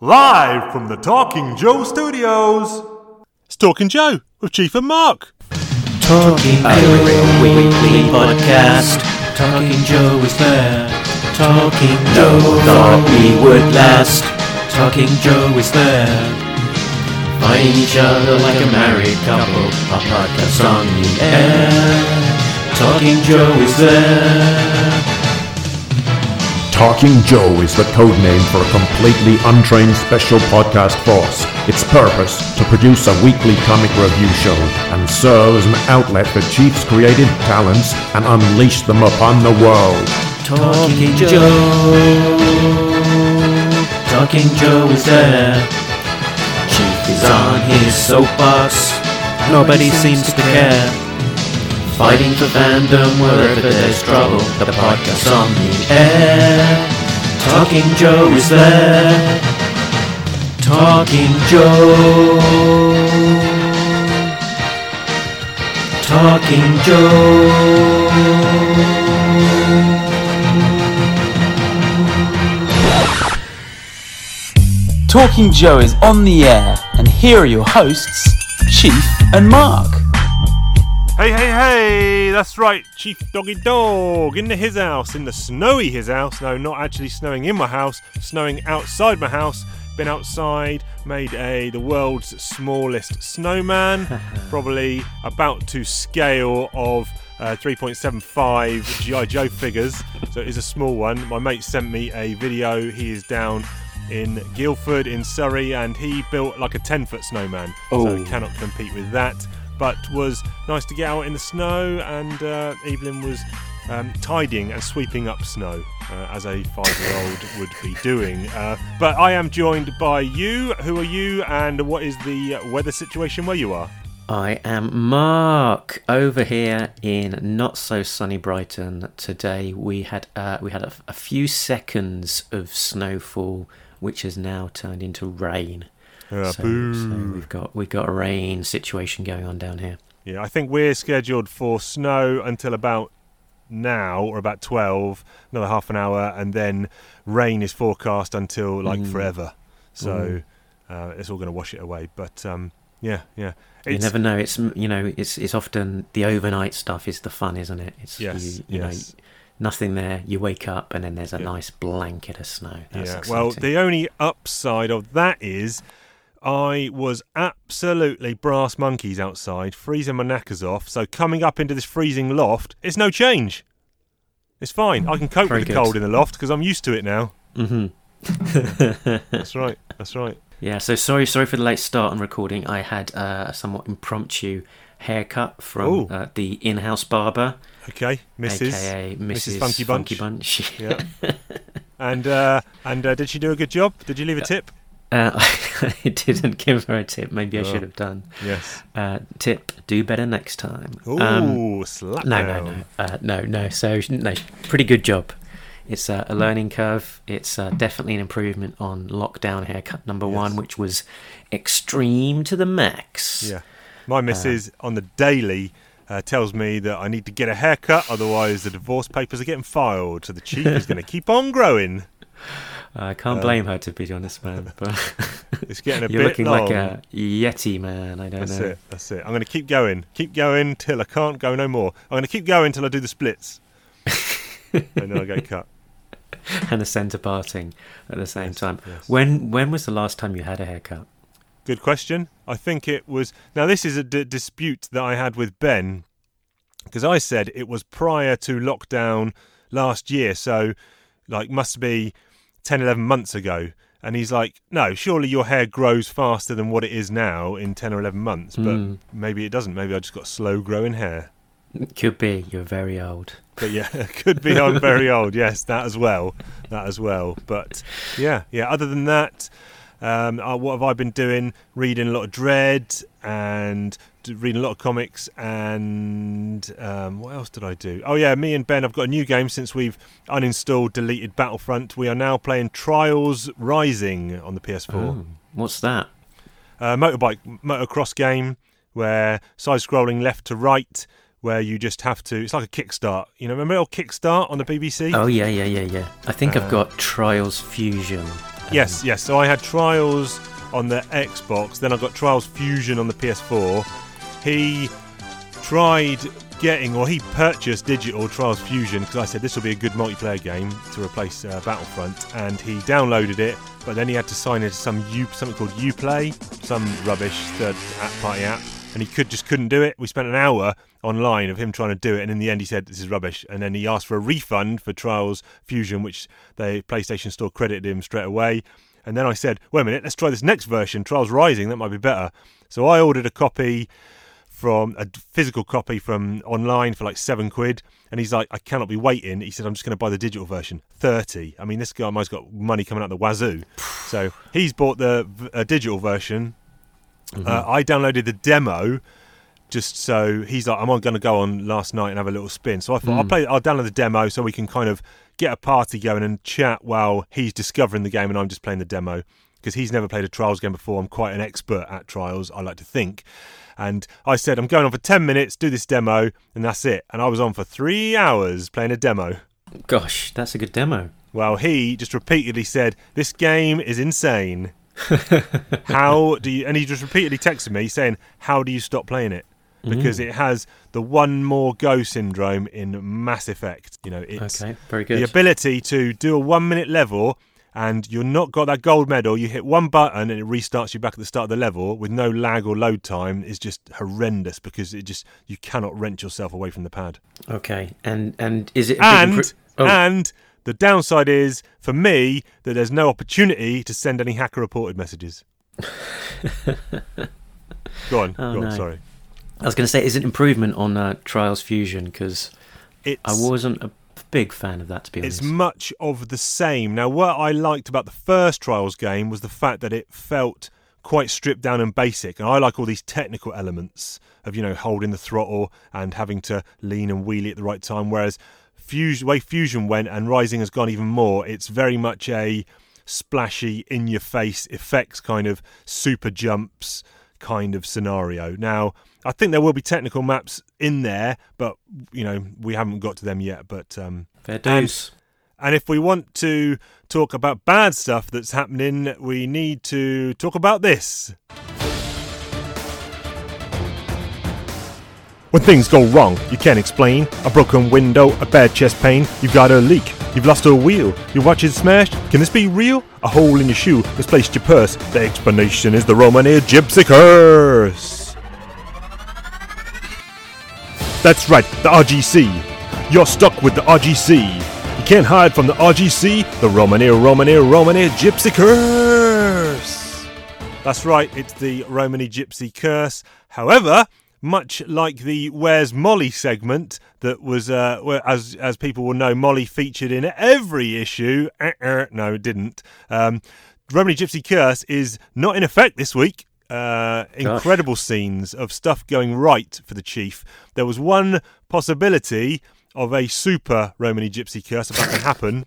Live from the Talking Joe Studios. It's Talking Joe with Chief and Mark. Talking Joe Weekly Podcast. Talking Joe is there. Talking Joe thought we would last. Talking Joe is there. Fighting each other like a married couple. A podcast on the air. Talking Joe is there. Talking Joe is the code name for a completely untrained special podcast force. Its purpose to produce a weekly comic review show and serve as an outlet for Chief's creative talents and unleash them upon the world. Talking Joe. Talking Joe is there. Chief is on his soapbox. Nobody seems to care. Fighting for fandom wherever there's trouble. The podcast on the air. Talking Joe is there. Talking Joe. Talking Joe. Talking Joe is on the air, and here are your hosts, Chief and Mark. Hey, hey, hey, that's right, Chief Doggy Dog in the his house, in the snowy his house. No, not actually snowing in my house, snowing outside my house. Been outside, made a the world's smallest snowman, probably about to scale of uh, 3.75 GI Joe figures. So it is a small one. My mate sent me a video. He is down in Guildford in Surrey, and he built like a 10 foot snowman. So cannot compete with that but was nice to get out in the snow and uh, Evelyn was um, tidying and sweeping up snow uh, as a five-year-old would be doing. Uh, but I am joined by you. Who are you and what is the weather situation where you are? I am Mark over here in not so sunny Brighton. Today we had uh, we had a few seconds of snowfall, which has now turned into rain. Uh, so, boo. so we've got we've got a rain situation going on down here. Yeah, I think we're scheduled for snow until about now or about 12, another half an hour, and then rain is forecast until like Mm. forever. So uh, it's all going to wash it away. But um, yeah, yeah. you never know. It's you know it's it's often the overnight stuff is the fun, isn't it? It's Yes, you, you yes. know nothing there. You wake up and then there's a Yeah. nice blanket of snow. That's yeah. exciting. Well, the only upside of that is I was absolutely brass monkeys outside, freezing my knackers off. So coming up into this freezing loft, it's no change. It's fine. I can cope Very with the good. cold in the loft because I'm used to it now. hmm That's right. That's right. Yeah, so sorry, sorry for the late start on recording. I had uh, a somewhat impromptu haircut from uh, the in-house barber, Okay, Mrs. aka Mrs. Funky Bunch. Bunch. Yeah. and uh, and uh, did she do a good job? Did you leave a tip? Uh, I didn't give her a tip. Maybe I Oh. should have done. Yes. Uh, tip: do better next time. Ooh, Um, slap no, no, no, uh, no, no. So no, pretty good job. It's uh, a learning curve. It's uh, definitely an improvement on lockdown haircut number one, which was extreme to the max. Yeah. My missus on the daily uh, tells me that I need to get a haircut, otherwise the divorce papers are getting filed. So the chief is going to keep on growing. I can't blame her to be honest, man. But It's getting a you're bit looking long. like a yeti, man. I don't That's know. That's it. That's it. I'm going to keep going. Keep going till I can't go no more. I'm going to keep going till I do the splits. and then I get cut. and a centre parting at the same time. yes. When when was the last time you had a haircut? Good question. I think it was. Now, this is a d- dispute that I had with Ben because I said it was prior to lockdown last year. So, like, must be 10, 11 months ago. And he's like, no, surely your hair grows faster than what it is now in 10 or 11 months. But Hmm. maybe it doesn't. Maybe I just got slow growing hair. Could be. You're very old. But yeah, could be I'm very old. Yes, that as well. That as well. But yeah, yeah. Other than that, um, uh, what have I been doing? Reading a lot of Dread and reading a lot of comics. And um, what else did I do? Oh yeah, me and Ben I've got a new game since we've uninstalled, deleted Battlefront. We are now playing Trials Rising on the PS4 Oh, what's that? uh, motorbike motocross game where side scrolling left to right where you just have to it's like a kickstart you know remember old kickstart on the bbc Oh yeah, yeah, yeah, yeah. I think Uh, I've got Trials Fusion. Yes, yes. So I had Trials on the Xbox, then I got Trials Fusion on the PS4. He tried getting, or he purchased digital Trials Fusion because I said this will be a good multiplayer game to replace uh, Battlefront, and he downloaded it, but then he had to sign into some U, something called UPlay, some rubbish third party app, and he could just couldn't do it. We spent an hour online of him trying to do it, and in the end he said this is rubbish, and then he asked for a refund for Trials Fusion, which the PlayStation Store credited him straight away. And then I said, wait a minute, let's try this next version, Trials Rising, that might be better. So I ordered a copy from a physical copy from online for like seven quid. And he's like, I cannot be waiting. He said, I'm just going to buy the digital version, 30. I mean, this guy might's got money coming out the wazoo. so he's bought the uh, digital version. Mm-hmm. Uh, I downloaded the demo just so he's like, I'm going to go on last night and have a little spin. So I thought, mm. I'll play, I'll download the demo so we can kind of get a party going and chat while he's discovering the game and I'm just playing the demo because he's never played a Trials game before. I'm quite an expert at Trials, I like to think. And I said, I'm going on for 10 minutes, do this demo, and that's it. And I was on for three hours playing a demo. Gosh, that's a good demo. Well, he just repeatedly said, This game is insane. how do you. And he just repeatedly texted me saying, How do you stop playing it? Because mm. it has the one more go syndrome in Mass Effect. You know, it's okay, very good. the ability to do a one minute level and you're not got that gold medal, you hit one button and it restarts you back at the start of the level with no lag or load time is just horrendous because it just you cannot wrench yourself away from the pad. Okay, and and is it and impro- oh. and the downside is for me that there's no opportunity to send any hacker reported messages. go on, oh, go on. No. Sorry. I was going to say, is it improvement on uh, Trials Fusion? Because I wasn't a big fan of that, to be honest. It's much of the same. Now, what I liked about the first Trials game was the fact that it felt quite stripped down and basic. And I like all these technical elements of, you know, holding the throttle and having to lean and wheelie at the right time. Whereas Fusion, way Fusion went and Rising has gone even more, it's very much a splashy, in your face effects kind of super jumps kind of scenario. Now, I think there will be technical maps in there, but you know we haven't got to them yet. But um, fair dues. And, and if we want to talk about bad stuff that's happening, we need to talk about this. When things go wrong, you can't explain. A broken window, a bad chest pain, you've got a leak, you've lost a wheel, your watch is smashed. Can this be real? A hole in your shoe, misplaced your purse. The explanation is the Roman air gypsy curse. That's right, the RGC. You're stuck with the RGC. You can't hide from the RGC, the Romaneer, Romaneer, Romaneer Gypsy Curse. That's right, it's the Romany Gypsy Curse. However, much like the Where's Molly segment that was, uh, as as people will know, Molly featured in every issue. Uh-uh, no, it didn't. Um, Romany Gypsy Curse is not in effect this week uh, incredible scenes of stuff going right for the chief. There was one possibility of a super Romany Gypsy curse about to happen,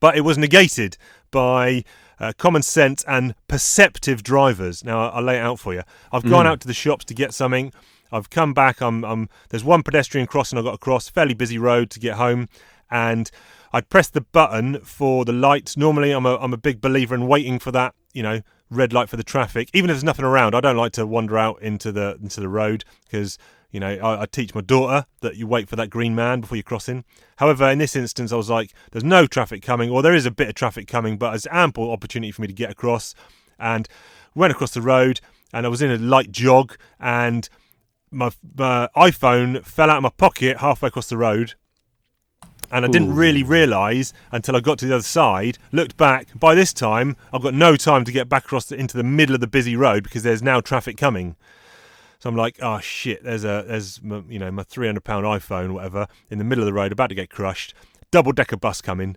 but it was negated by uh, common sense and perceptive drivers. Now I'll lay it out for you. I've gone mm. out to the shops to get something. I've come back. I'm, I'm there's one pedestrian crossing I got across, fairly busy road to get home, and I'd press the button for the lights. Normally, I'm a I'm a big believer in waiting for that. You know, red light for the traffic. Even if there's nothing around, I don't like to wander out into the into the road because you know I, I, teach my daughter that you wait for that green man before you cross in. However, in this instance, I was like, there's no traffic coming, or there is a bit of traffic coming, but there's ample opportunity for me to get across. And went across the road, and I was in a light jog, and my, my iPhone fell out of my pocket halfway across the road and I didn't really realise until I got to the other side. Looked back. By this time, I've got no time to get back across the, into the middle of the busy road because there's now traffic coming. So I'm like, oh shit! There's a there's my, you know my 300 pound iPhone, whatever, in the middle of the road, about to get crushed. Double decker bus coming,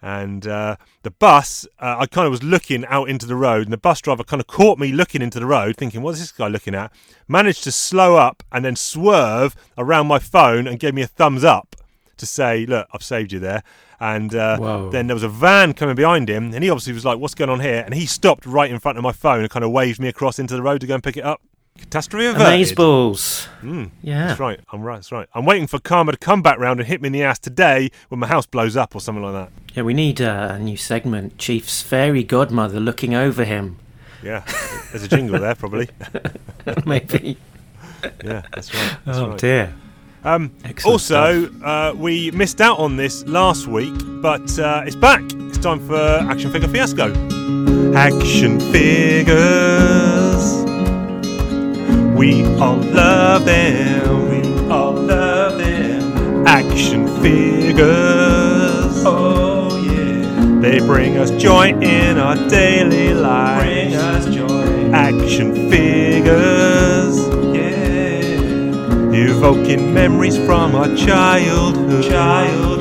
and uh, the bus. Uh, I kind of was looking out into the road, and the bus driver kind of caught me looking into the road, thinking, "What's this guy looking at?" Managed to slow up and then swerve around my phone and gave me a thumbs up to say, look, I've saved you there. And uh, then there was a van coming behind him, and he obviously was like, what's going on here? And he stopped right in front of my phone and kind of waved me across into the road to go and pick it up. Catastrophe averted. Amazeballs. Mm, Yeah. That's right. I'm right. That's right. I'm waiting for Karma to come back round and hit me in the ass today when my house blows up or something like that. Yeah, we need uh, a new segment. Chief's fairy godmother looking over him. Yeah. There's a jingle there, probably. Maybe. Yeah, that's right. That's oh right. dear. Um, also, uh, we missed out on this last week, but uh, it's back. It's time for Action Figure Fiasco. Action figures. We all love them. We all love them. Action figures. Oh yeah. They bring us joy in our daily life. Bring us joy. Action figures. Yeah. Evoking memories from our childhood. Childhood.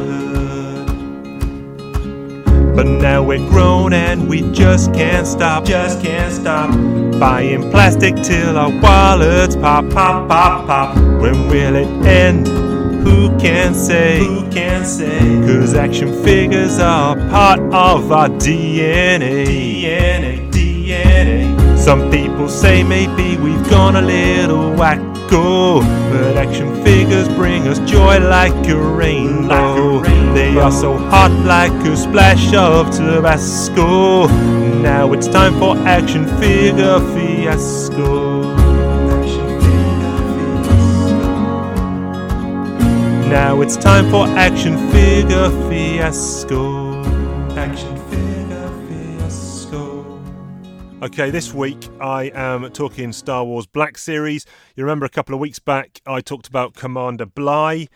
But now we're grown and we just can't stop. Just can't stop. Buying plastic till our wallets pop, pop, pop, pop. When will it end? Who can say? Who can say? Cause action figures are part of our DNA. DNA, DNA. Some people say maybe we've gone a little wacko, but action figures bring us joy like a rainbow. They are so hot like a splash of Tabasco. Now it's time for action figure fiasco. Action figure fiasco. Now it's time for action figure fiasco. Action Okay, this week I am talking Star Wars Black Series. You remember a couple of weeks back I talked about Commander Bly,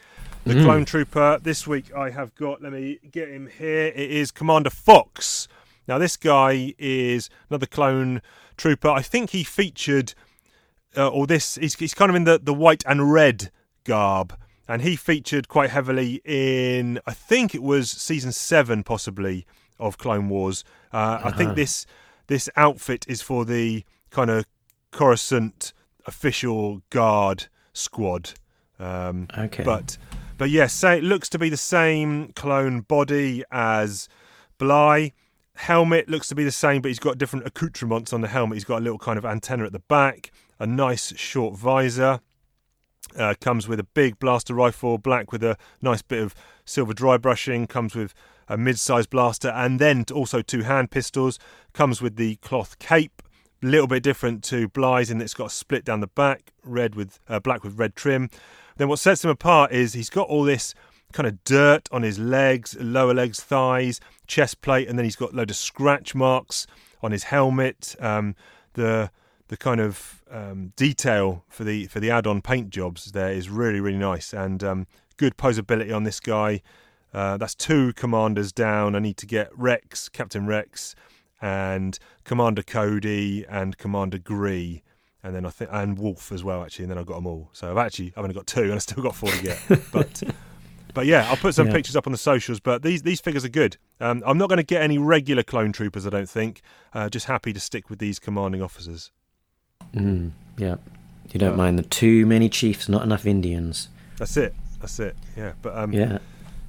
the clone trooper. This week I have got, let me get him here. It is Commander Fox. Now, this guy is another clone trooper. I think he featured, uh, or this, he's, he's kind of in the, the white and red garb. And he featured quite heavily in, I think it was season seven, possibly, of Clone Wars. Uh, I think this this outfit is for the kind of Coruscant official guard squad. Um, Okay. But but yes, say it looks to be the same clone body as Bly. Helmet looks to be the same, but he's got different accoutrements on the helmet. He's got a little kind of antenna at the back, a nice short visor. Uh, comes with a big blaster rifle, black with a nice bit of silver dry brushing. Comes with a mid-sized blaster, and then also two hand pistols. Comes with the cloth cape, a little bit different to Bly's in that it's got a split down the back, red with uh, black with red trim. Then what sets him apart is he's got all this kind of dirt on his legs, lower legs, thighs, chest plate, and then he's got a load of scratch marks on his helmet. Um, the the kind of um, detail for the for the add-on paint jobs there is really really nice and um, good posability on this guy. Uh, that's two commanders down. I need to get Rex, Captain Rex, and Commander Cody and Commander Gree, and then I think and Wolf as well actually. And then I've got them all. So I've actually I've only got two, and I've still got four to get. but but yeah, I'll put some Yeah. pictures up on the socials. But these these figures are good. Um, I'm not going to get any regular clone troopers, I don't think. Uh, just happy to stick with these commanding officers. Mm, yeah. You don't Uh, mind the too many chiefs, not enough Indians. That's it. That's it. Yeah. But um, Yeah.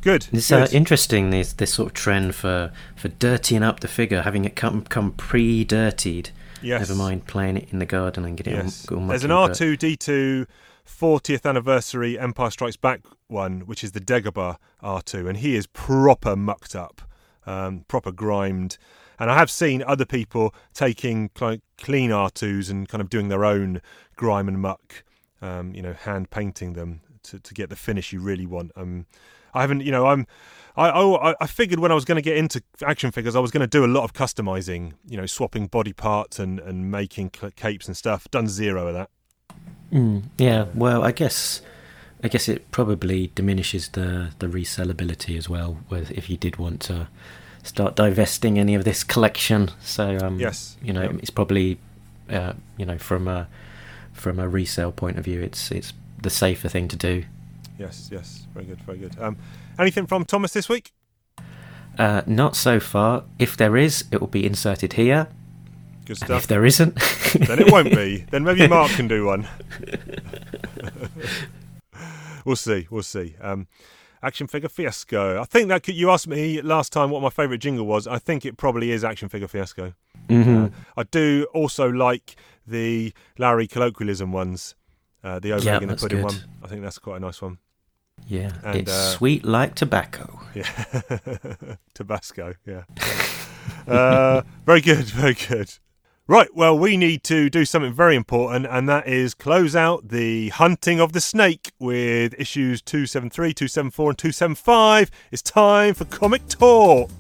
Good. It's uh, interesting this this sort of trend for for dirtying up the figure, having it come come pre-dirtied. yes. Never mind playing it in the garden and getting Yes. all, all There's an R2D2 40th anniversary Empire Strikes Back one, which is the Dagobah R2, and he is proper mucked up, um, proper grimed. And I have seen other people taking clean R2s and kind of doing their own grime and muck, um, you know, hand painting them to, to get the finish you really want. Um, I haven't, you know, I'm. I, I I figured when I was going to get into action figures, I was going to do a lot of customizing, you know, swapping body parts and and making capes and stuff. Done zero of that. Mm, yeah, well, I guess, I guess it probably diminishes the the resellability as well. If you did want to start divesting any of this collection, so um, Yes, you know, yep. it's probably, uh, you know, from a from a resale point of view, it's it's the safer thing to do. Yes, yes, very good, very good. Um, anything from Thomas this week? Uh, not so far. If there is, it will be inserted here. Good And stuff. if there isn't, then it won't be. Then maybe Mark can do one. we'll see. We'll see. Um, Action Figure Fiasco. I think that could, you asked me last time what my favourite jingle was. I think it probably is Action Figure Fiasco. hmm I do also like the Larry colloquialism ones, uh, the over Yeah, egg and the pudding good. one. I think that's quite a nice one. Yeah, And, it's uh, sweet like tobacco. Yeah, Tabasco. Yeah, uh, very good, very good. Right, well, we need to do something very important, and that is close out the hunting of the snake with issues 273, 274, and 275. It's time for comic talk.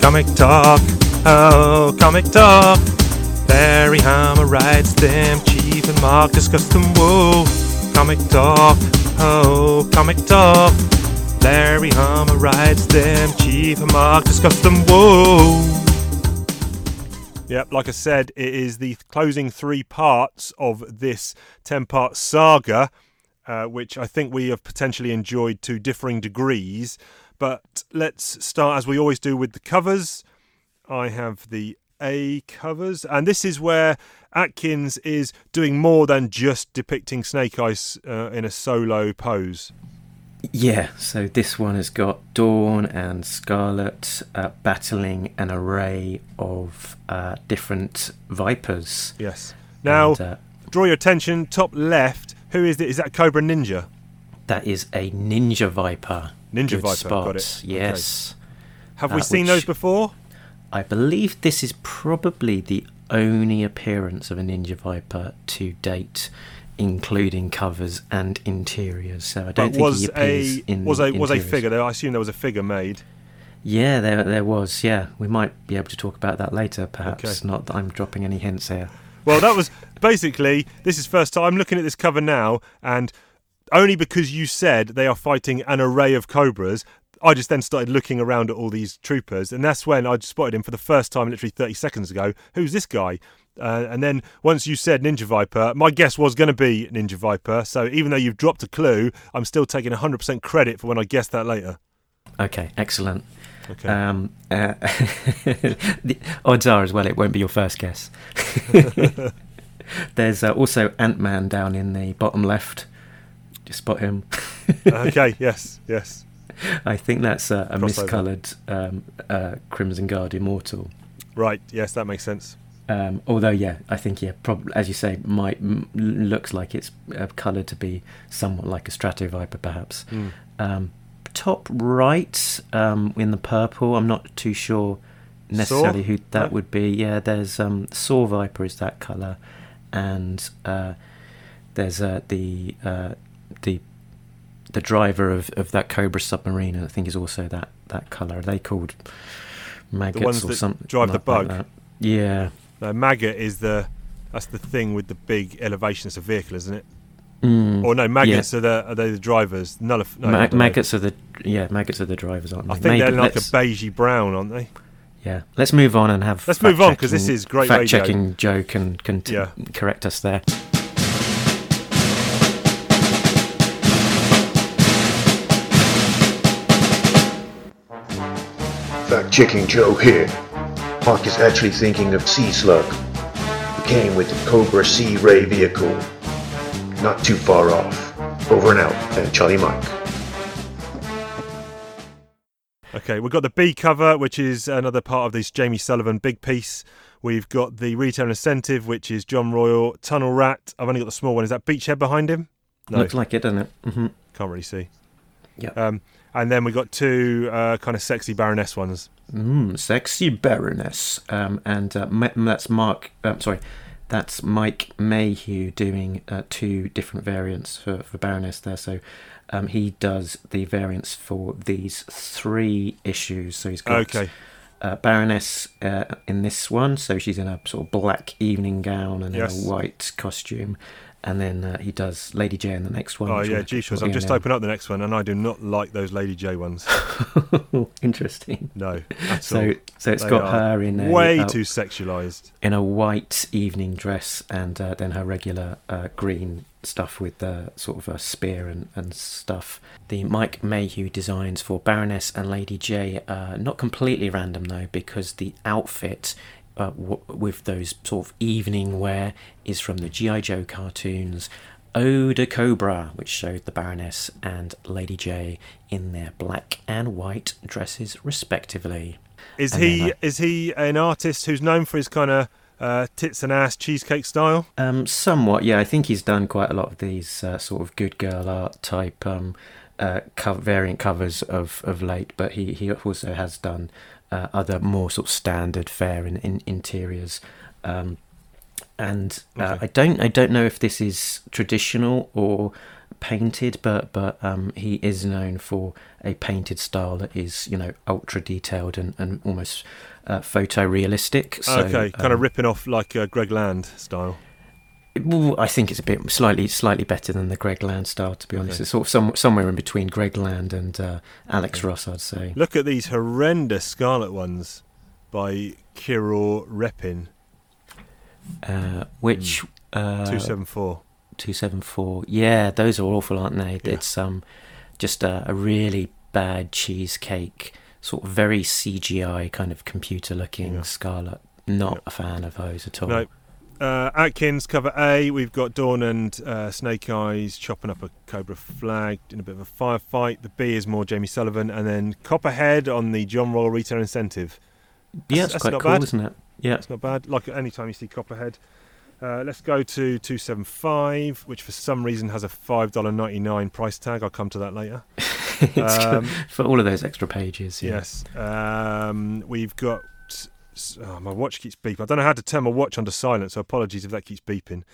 Comic talk, oh, comic talk. Larry Hama writes them, Chief and Mark discuss them. Whoa, comic talk, oh, comic talk. Larry Hama writes them, Chief and Mark discuss them. Whoa. Yep, like I said, it is the closing three parts of this 10 part saga, uh, which I think we have potentially enjoyed to differing degrees. But let's start, as we always do, with the covers. I have the A covers, and this is where Atkins is doing more than just depicting Snake Eyes uh, in a solo pose. Yeah, so this one has got Dawn and Scarlet uh, battling an array of uh, different vipers. Yes. Now, And, uh, draw your attention, top left. Who is it? Is that Cobra Ninja? that is a ninja viper. Ninja Good Viper, spot. got it. Okay. Yes. Have we Uh, seen which- those before? I believe this is probably the only appearance of a Ninja Viper to date, including covers and interiors. So I don't But think was he appears a in was a was a figure there? I assume there was a figure made. Yeah, there there was. Yeah, we might be able to talk about that later, perhaps. Okay. Not that I'm dropping any hints here. Well, that was basically this is first time I'm looking at this cover now, and only because you said they are fighting an array of cobras. I just then started looking around at all these troopers, and that's when I spotted him for the first time, literally 30 seconds ago. Who's this guy? Uh, and then once you said Ninja Viper, my guess was going to be Ninja Viper. So even though you've dropped a clue, I'm still taking 100% credit for when I guessed that later. Okay, excellent. Okay. Um, uh, the odds are as well it won't be your first guess. There's uh, also Ant Man down in the bottom left. Just spot him. okay. Yes. Yes. I think that's a miscoloured um, uh, Crimson Guard Immortal. Right. Yes, that makes sense. Um, although, yeah, I think yeah, probably as you say, might m- looks like it's uh, coloured to be somewhat like a Strato Viper, perhaps. Hmm. Um, top right um, in the purple, I'm not too sure necessarily who that No? would be. Yeah, there's um, Saw Viper is that colour, and uh, there's uh, the uh, the the driver of, of that Cobra submarine. I think is also that that colour. Are they called maggots or something? drive the like- like bug? that? Yeah. No, maggot is the that's the thing with the big elevation. It's a vehicle, isn't it? Mm. Or no, maggots are the are they the drivers? Nullif- no, Ma- maggots are the yeah maggots are the drivers, aren't they? I think they're like a beigey brown, aren't they? Yeah, let's move on and have. Let's move on because this is great radio. Fact-checking Joe can can t- Yeah. correct us there. Fact checking Joe here. Hawk is actually thinking of Sea Slug, who came with the Cobra Sea Ray vehicle. Not too far off. Over and out, and Charlie Mike. Okay, we've got the B cover, which is another part of this Jamie Sullivan big piece. We've got the retail incentive, which is John Royle, Tunnel Rat. I've only got the small one. Is that Beachhead behind him? No, Looks like it, doesn't it? Mm-hmm. can't really see. Yeah. Um, and then we've got two uh, kind of sexy Baroness ones. Mm, sexy Baroness, um, and uh, Ma- that's Mark. Um, sorry, that's Mike Mayhew doing uh, two different variants for, for Baroness there. So um, he does the variants for these three issues. So he's got Okay. uh, Baroness uh, in this one, so she's in a sort of black evening gown and Yes. in a white costume. And then uh, he does Lady J in the next one. Oh yeah, we'll- I've just in opened up the next one, and I do not like those Lady J ones. Interesting. No, So, all. so it's They got her in a way uh, too sexualized. in a white evening dress and uh, then her regular uh, green stuff with the sort of a spear and, and stuff. The Mike Mayhew designs for Baroness and Lady J are not completely random though because the outfit uh, w- with those sort of evening wear is from the G.I. Joe cartoons Eau de Cobra, which showed the Baroness and Lady J in their black and white dresses, respectively. Is And he then is he an artist who's known for his kind of uh, tits and ass cheesecake style? Um, somewhat, yeah. I think he's done quite a lot of these uh, sort of good girl art type um, uh, co- variant covers of, of late, but he, he also has done uh, other more sort of standard fare in, in interiors. Um, and uh, Okay. I don't I don't know if this is traditional or painted, but but um, he is known for a painted style that is you know ultra detailed and, and almost uh, photorealistic. So, okay, kind of um, ripping off like uh, Greg Land style. I think it's a bit slightly slightly better than the Greg Land style, to be honest. Okay. It's sort of some, somewhere in between Greg Land and uh, Alex Ross, I'd say. Look at these horrendous scarlet ones by Kiro Repin Uh, which uh, two seven four. two seven four? Yeah, those are awful, aren't they? Yeah. It's um just a, a really bad cheesecake, sort of very CGI kind of computer looking Yeah. Scarlet. Not a fan of those at all. No. Uh, Atkins cover A. We've got Dawn and uh, Snake Eyes chopping up a Cobra flag in a bit of a firefight. The B is more Jamie Sullivan, and then Copperhead on the John Royle Retail Incentive. yeah, that's it's quite not cool, bad. isn't it? Yeah. That's not bad. Like any time you see Copperhead. Uh, let's go to 275, which for some reason has a $5.99 price tag. I'll come to that later. It's Um, for all of those extra pages. Yeah. Yes. Um, we've got. Oh, my watch keeps beeping. I don't know how to turn my watch onto silent, so apologies if that keeps beeping.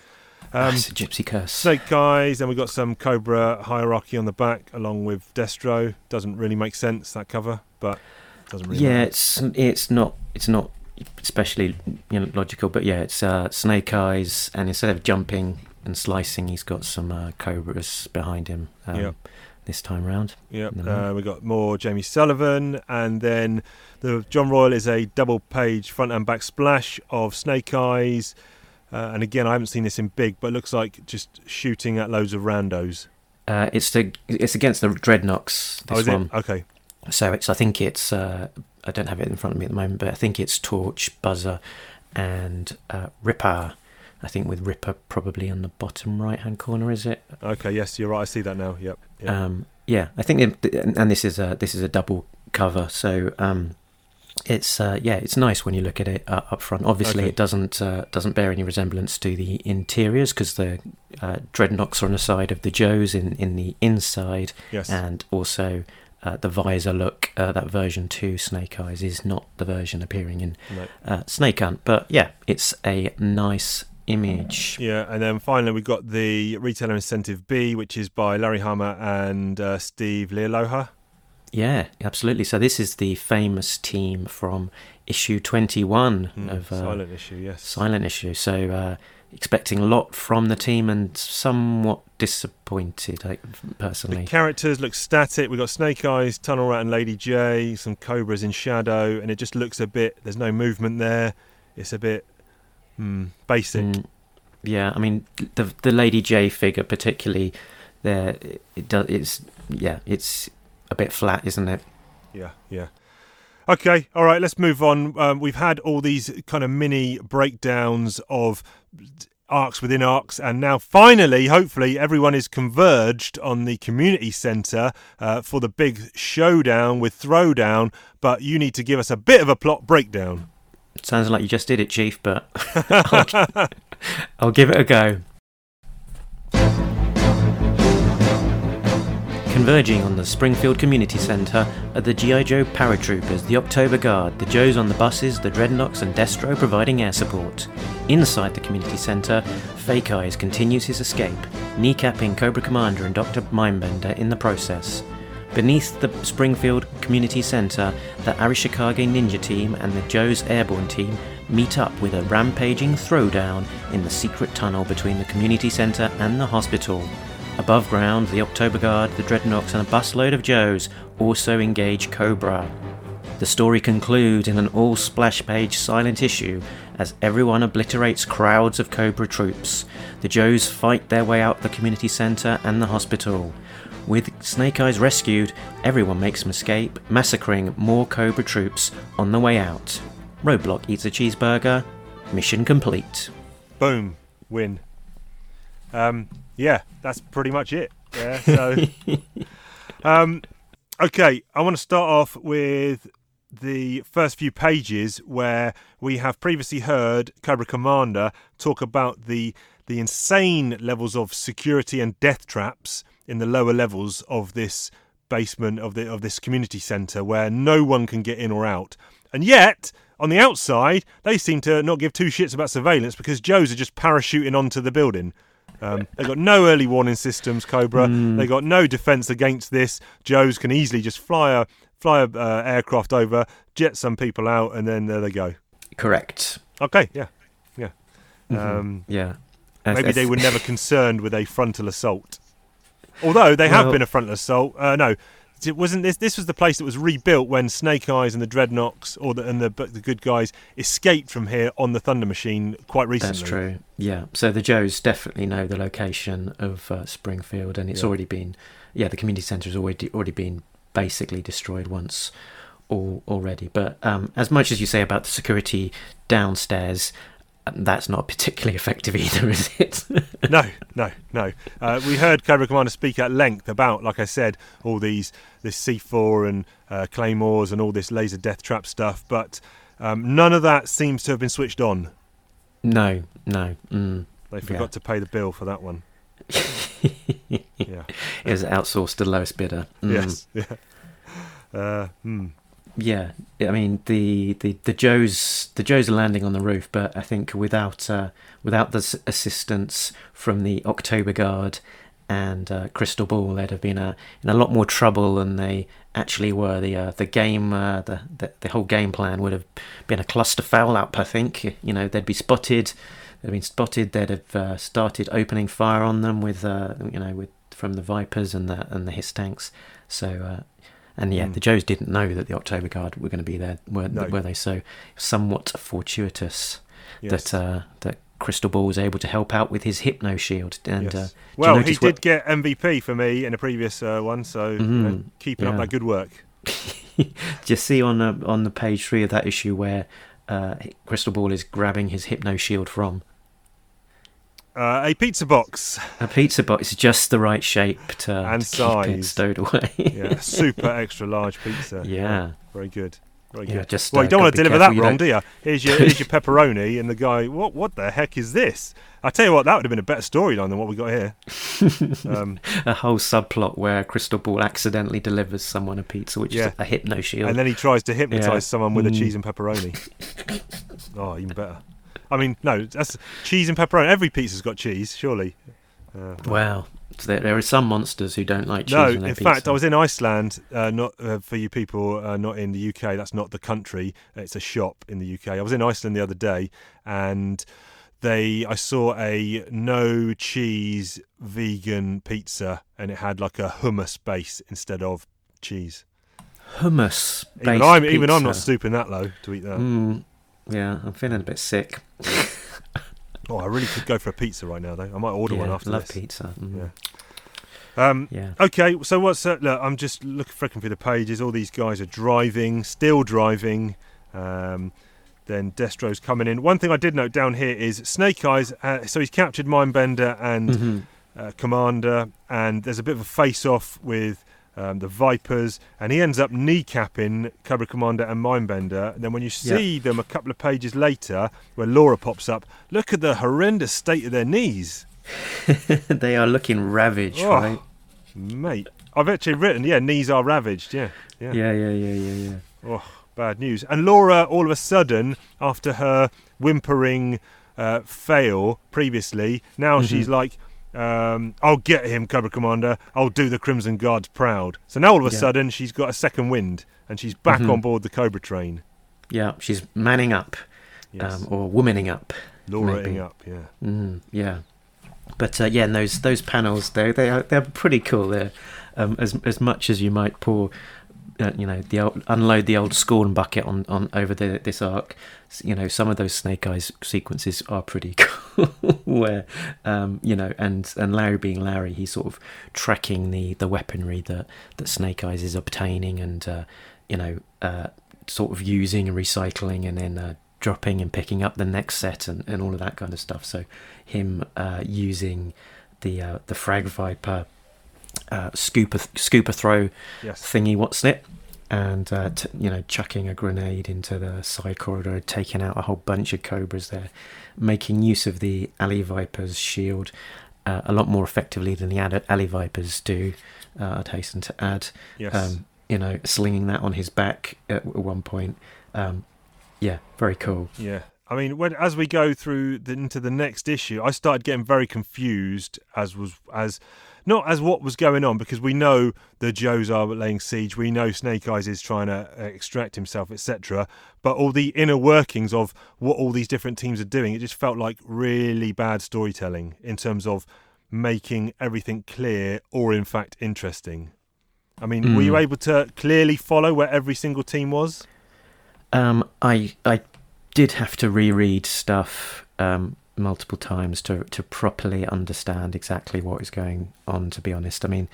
Um, it's a gypsy curse. Snake Eyes, then we've got some Cobra hierarchy on the back, along with Destro. Doesn't really make sense that cover, but doesn't really. yeah, matter. it's it's not it's not especially you know, logical, but yeah, it's uh, Snake Eyes, and instead of jumping and slicing, he's got some uh, cobras behind him. Um, Yep. This time round. Yep. Mhm. Uh, we've got more Jamie Sullivan, and then the John Royle is a double page front and back splash of Snake Eyes. Uh, and again, I haven't seen this in big, but it looks like just shooting at loads of randos. Uh, it's the it's against the Dreadnoks. This oh, one. it? Okay. So it's I think it's uh, I don't have it in front of me at the moment, but I think it's Torch, Buzzer, and uh, Ripper. I think with Ripper probably on the bottom right hand corner, is it? Okay. Yes, you're right. I see that now. Yep. yep. Um, yeah, I think, it, and this is a this is a double cover, so um, it's uh, yeah, it's nice when you look at it uh, up front. Obviously, Okay. it doesn't uh, doesn't bear any resemblance to the interiors because the uh, Dreadnoks are on the side of the Joes in in the inside, yes. and also. Uh, the visor look, uh, that version 2 Snake Eyes is not the version appearing in No. uh, Snake Hunt, but yeah, it's a nice image. Yeah, and then finally we've got the retailer incentive B, which is by Larry Hama and uh, Steve Leialoha. Yeah, absolutely. So this is the famous team from issue 21 Mm, of uh, silent issue. Yes. Silent Issue. So uh, expecting a lot from the team and somewhat disappointed, I, The characters look static. We've got Snake Eyes, Tunnel Rat, and Lady J. Some cobras in shadow, and it just looks a bit. There's no movement there. It's a bit hmm, basic. Mm, yeah, I mean the the Lady J figure particularly there it does it's yeah, it's a bit flat, isn't it? Yeah, yeah. Okay, all right. Let's move on. Um, we've had all these kind of mini breakdowns of arcs within arcs, and now finally, hopefully, everyone is converged on the community centre uh, for the big showdown with Throwdown. But you need to give us a bit of a plot breakdown. Sounds like you just did it, Chief, but I'll, I'll give it a go. Converging on the Springfield Community Centre are the G.I. Joe paratroopers, the October Guard, the Joes on the buses, the Dreadnoks, and Destro providing air support. Inside the community centre, Fake Eyes continues his escape, kneecapping Cobra Commander and Dr. Mindbender in the process. Beneath the Springfield Community Centre, the Arashikage Ninja Team and the Joe's Airborne Team meet up with a rampaging throwdown in the secret tunnel between the community centre and the hospital. Above ground, the October Guard, the Dreadnoks, and a busload of Joes also engage Cobra. The story concludes in an all splash page silent issue as everyone obliterates crowds of Cobra troops. The Joes fight their way out the community centre and the hospital. With Snake Eyes rescued, everyone makes an escape, massacring more Cobra troops on the way out. Roadblock eats a cheeseburger. Mission complete. Boom, win. um, yeah, that's pretty much it. Yeah. So, um, okay, I want to start off with the first few pages where we have previously heard Cobra Commander talk about the the insane levels of security and death traps in the lower levels of this basement of the of this community center where no one can get in or out. And yet, on the outside, they seem to not give two shits about surveillance because Joes are just parachuting onto the building. Um, they've got no early warning systems, Cobra. They've got no defence against this. Joes can easily just fly a fly a uh, aircraft over, jet some people out, and then there they go. Correct. Okay, yeah, yeah. Um, Yeah. As- maybe as- they were never concerned with a frontal assault. Although they have Well- been a frontless assault. Uh, no, it wasn't this. This was the place that was rebuilt when Snake Eyes and the Dreadnoks, or the and the the good guys, escaped from here on the Thunder Machine quite recently. That's true. Yeah. So the Joes definitely know the location of uh, Springfield, and it's Yeah. already been, yeah, the community centre has already already been basically destroyed once, all already. But um, as much as you say about the security downstairs, that's not particularly effective either, is it? no, no, no. Uh, we heard Cobra Commander speak at length about, like I said, all these this C4 and uh, claymores and all this laser death trap stuff, but um, none of that seems to have been switched on. no, no. Mm. They forgot Yeah. to pay the bill for that one. yeah. It was outsourced to the lowest bidder. Mm. Yes. Yeah. Uh, hmm. Yeah, I mean the, the, the Joes the Joes are landing on the roof, but I think without uh, without the assistance from the October Guard and uh, Crystal Ball, they'd have been uh, in a lot more trouble than they actually were. The uh, the game uh, the, the the whole game plan would have been a cluster foul up. I think you know they'd be spotted, they'd been spotted. They'd have uh, started opening fire on them with uh, you know with from the Vipers and the and the Hiss tanks. So. Uh, and yeah, Mm. the Joes didn't know that the October Guard were going to be there, were, No. were they? So somewhat fortuitous Yes. that uh, that Crystal Ball was able to help out with his Hypno Shield. And Yes. uh, well, he did what- get MVP for me in a previous uh, one, so you know, Mhm. keeping up that good work. Do you see on the, on the page three of that issue where uh, Crystal Ball is grabbing his Hypno Shield from? Uh, a pizza box, A pizza box is just the right shape to, And to keep it size. stowed away. yeah, super extra large pizza. yeah. very good, very Yeah, good. just, well, uh, you don't want to deliver that careful you wrong, don't- do you? Here's your here's your pepperoni, and the guy, what what the heck is this? I tell you what, that would have been a better storyline than what we got here. um, A whole subplot where Crystal Ball accidentally delivers someone a pizza, which Yeah. is a Hypno Shield. and then he tries to hypnotise Yeah. someone with a Mm. cheese and pepperoni. oh, even better. I mean, no, that's cheese and pepperoni. Every pizza's got cheese, surely. Uh. So there, there are some monsters who don't like cheese. No, in their fact, pizza. I was in Iceland. Uh, not uh, for you people, uh, not in the UK. That's not the country. It's a shop in the UK. I was in Iceland the other day, and they I saw a no cheese vegan pizza, and it had like a hummus base instead of cheese. hummus. Even I'm even I'm not stooping that low to eat that. Mm, yeah, I'm feeling a bit sick. Oh, I really could go for a pizza right now, though. I might order yeah, one after love this. pizza. Mm. Yeah. Um, Yeah. Okay, so what's uh, look? I'm just looking flicking through the pages. All these guys are driving, still driving. Um, then Destro's coming in. One thing I did note down here is Snake Eyes. Uh, so he's captured Mindbender and Mhm. uh, Commander, and there's a bit of a face-off with um, the Vipers, and he ends up kneecapping Cobra Commander and Mindbender. And then when you see them a couple of pages later, where Laura pops up, look at the horrendous state of their knees. they are looking ravaged, Oh, right? Mate, I've actually written, yeah, knees are ravaged. Yeah, yeah. Yeah, yeah, yeah, yeah, yeah. Oh, bad news. And Laura, all of a sudden, after her whimpering uh, fail previously, now Mhm. she's like, um, I'll get him, Cobra Commander. I'll do the Crimson Guards proud. So now all of a Yeah. sudden, she's got a second wind and she's back Mhm. on board the Cobra train. Yeah, she's manning up, Yes. um, or womaning up. Laura maybe. up, yeah. Mm, yeah, but uh, yeah, and those those panels though they are they're pretty cool. They're um, as as much as you might pour, uh, you know, the old, unload the old scorn bucket on on over the, this arc. You know, some of those Snake Eyes sequences are pretty cool. where um, you know, and and Larry being Larry, he's sort of tracking the the weaponry that that Snake Eyes is obtaining, and uh, you know, uh, sort of using and recycling, and then. Uh, dropping and picking up the next set and, and all of that kind of stuff so him uh, using the the frag viper uh, scooper scooper throw Yes. thingy. What's it? And uh, t- you know, chucking a grenade into the side corridor, taking out a whole bunch of cobras there, making use of the alley viper's shield uh, a lot more effectively than the alley vipers do. Uh, I'd hasten to add. Yes. Um, you know, slinging that on his back at one point. Um, yeah, very cool. Yeah. I mean, when as we go through the, into the next issue, I started getting very confused as was as not as what was going on because we know the Joes are laying siege, we know Snake Eyes is trying to uh, extract himself, etc. But all the inner workings of what all these different teams are doing, it just felt like really bad storytelling in terms of making everything clear or in fact interesting. I mean, were you Mm. able to clearly follow where every single team was? Um, I I did have to reread stuff um, multiple times to to properly understand exactly what is going on. To be honest, I mean,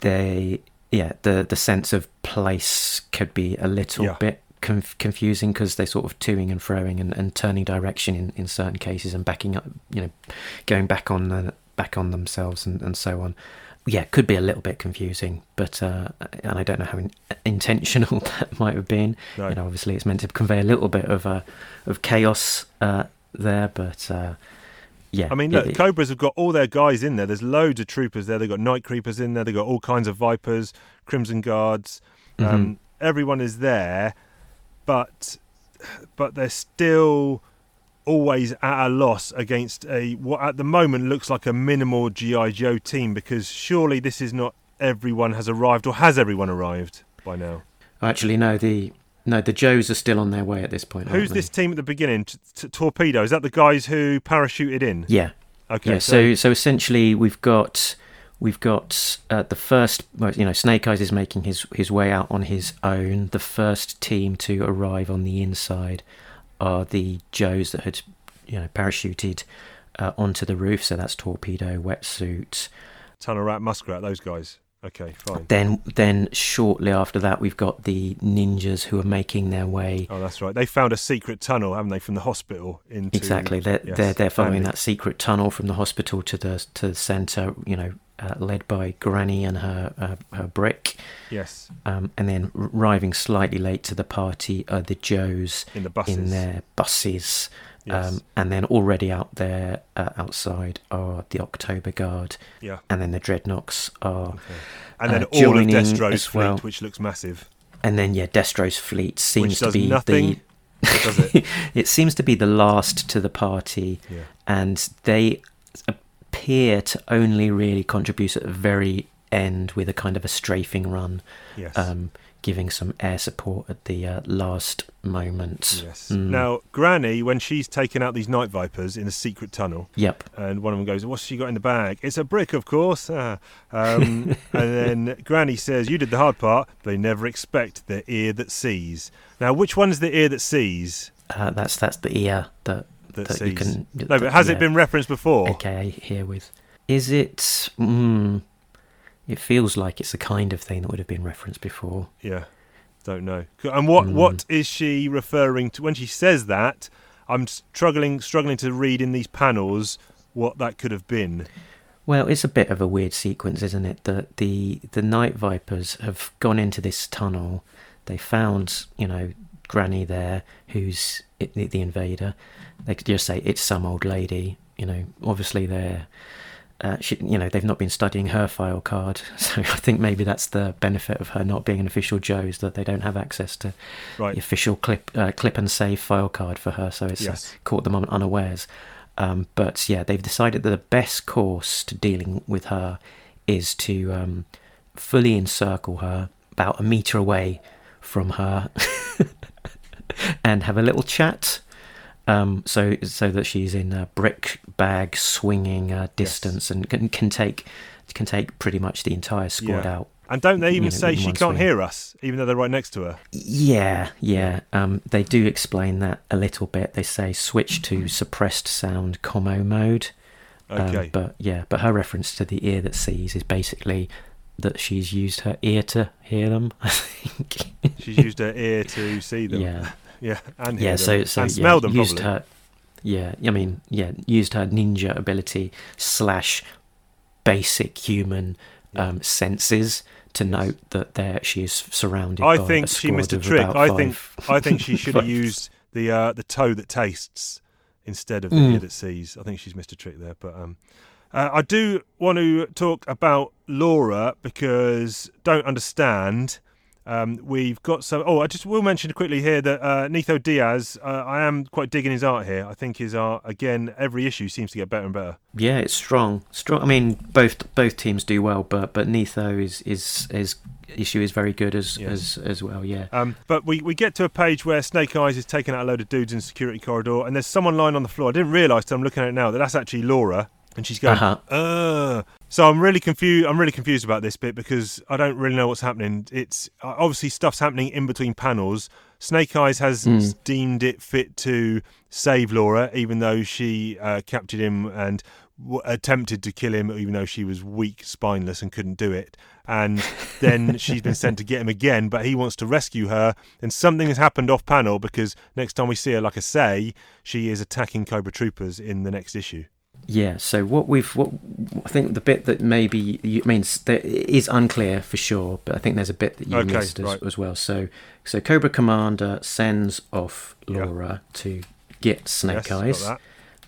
they yeah the the sense of place could be a little Yeah. bit conf- confusing because they're sort of toing and froing and, and turning direction in, in certain cases and backing up, you know, going back on the, back on themselves and, and so on. Yeah, could be a little bit confusing, but uh, and I don't know how in- intentional that might have been. No. You know, obviously it's meant to convey a little bit of uh, of chaos uh, there, but uh, yeah. I mean, look, it- Cobras have got all their guys in there. There's loads of troopers there. They've got night creepers in there. They've got all kinds of vipers, crimson guards. Mm-hmm. Um, everyone is there, but but they're still always at a loss against a what at the moment looks like a minimal GI Joe team because surely this is not everyone has arrived or has everyone arrived by now. actually no the no the Joes are still on their way at this point. Who's this team at the beginning? T- t- Torpedo is that the guys who parachuted in? Yeah, Okay, yeah. So so essentially we've got we've got uh, the first well, you know Snake Eyes is making his his way out on his own. The first team to arrive on the inside are the Joes that had you know parachuted uh, onto the roof. So that's torpedo, wetsuit. Tunnel Rat, Muskrat, those guys. Okay, fine. Then then shortly after that we've got the ninjas who are making their way. Oh, that's right. They found a secret tunnel, haven't they, from the hospital into Exactly, they're yes, they're they're following Andy. that secret tunnel from the hospital to the to the centre. You know, uh, led by Granny and her uh, her brick. Yes, Um, and then arriving slightly late to the party are the Joes in the buses. in their buses. Yes. Um, and then already out there uh, outside are the October Guard, yeah. and then the Dreadnoks are, Okay. And then uh, all of Destro's fleet, well. which looks massive. and then yeah, Destro's fleet seems to be nothing, does the. it? it seems to be the last to the party, Yeah. and they appear to only really contribute at the very end with a kind of a strafing run. Yes. um, giving some air support at the uh, last moment. yes. Mm. Now, Granny, when she's taken out these night vipers in a secret tunnel, Yep. and one of them goes, "What's she got in the bag?" It's a brick, of course. Ah. Um, and then Granny says, "You did the hard part. They never expect the ear that sees." Now, which one's the ear that sees? Uh, that's that's the ear that That, that sees. you can. no, that- but has yeah, it been referenced before? AKA herewith. Is it? Mm, it feels like it's the kind of thing that would have been referenced before. Yeah, don't know. And what Hmm. what is she referring to when she says that? I'm struggling struggling to read in these panels what that could have been. Well, it's a bit of a weird sequence, isn't it? That the the night vipers have gone into this tunnel. They found, you know, Granny there, who's the, the invader. They could just say it's some old lady. You know, obviously they're, uh, she, you know, they've not been studying her file card. So I think maybe that's the benefit of her not being an official Joe is that they don't have access to Right. the official clip uh, clip and save file card for her. So it's uh, Yes. caught them un- unawares. Um, but yeah, they've decided that the best course to dealing with her is to um, fully encircle her about a meter away from her and have a little chat. Um, so so that she's in a brick bag swinging uh, distance and can, can take can take pretty much the entire squad Yeah. out. And don't they even you know, say she can't swing. hear us, even though they're right next to her? Yeah, yeah. Um, they do explain that a little bit. They say switch to suppressed sound commo mode. Um, Okay. but yeah, but her reference to the ear that sees is basically that she's used her ear to hear them. I think. She's used her ear to see them. yeah, Yeah, and yeah. So so and yeah, them used probably. her. Yeah, I mean, yeah, used her ninja ability slash basic human um, senses to note that there she is surrounded. I think she missed a trick. I five- think I think she should have used the uh, the toe that tastes instead of the Mm. ear that sees. I think she's missed a trick there. But um, uh, I do want to talk about Laura because don't understand. Um, we've got some. Oh, I just will mention quickly here that uh, Netho Diaz. Uh, I am quite digging his art here. I think his art again every issue seems to get better and better. Yeah, it's strong. Strong. I mean, both both teams do well, but but Netho is is his issue is very good as Yes. as as well. Yeah. Um, but we, we get to a page where Snake Eyes is taking out a load of dudes in security corridor, and there's someone lying on the floor. I didn't realise till I'm looking at it now that that's actually Laura, and she's going, Uh-huh. "Uh." So I'm really confused. I'm really confused about this bit because I don't really know what's happening. It's uh, obviously stuff's happening in between panels. Snake Eyes has Mm. deemed it fit to save Laura, even though she uh, captured him and w- attempted to kill him, even though she was weak, spineless, and couldn't do it. And then she's been sent to get him again, but he wants to rescue her. And something has happened off panel because next time we see her, like I say, she is attacking Cobra Troopers in the next issue. Yeah. So what we've what I think the bit that maybe you I mean that is unclear for sure, but I think there's a bit that you Okay, missed as, right. as well. So so Cobra Commander sends off Yeah. Laura to get Snake yes, got Eyes. that.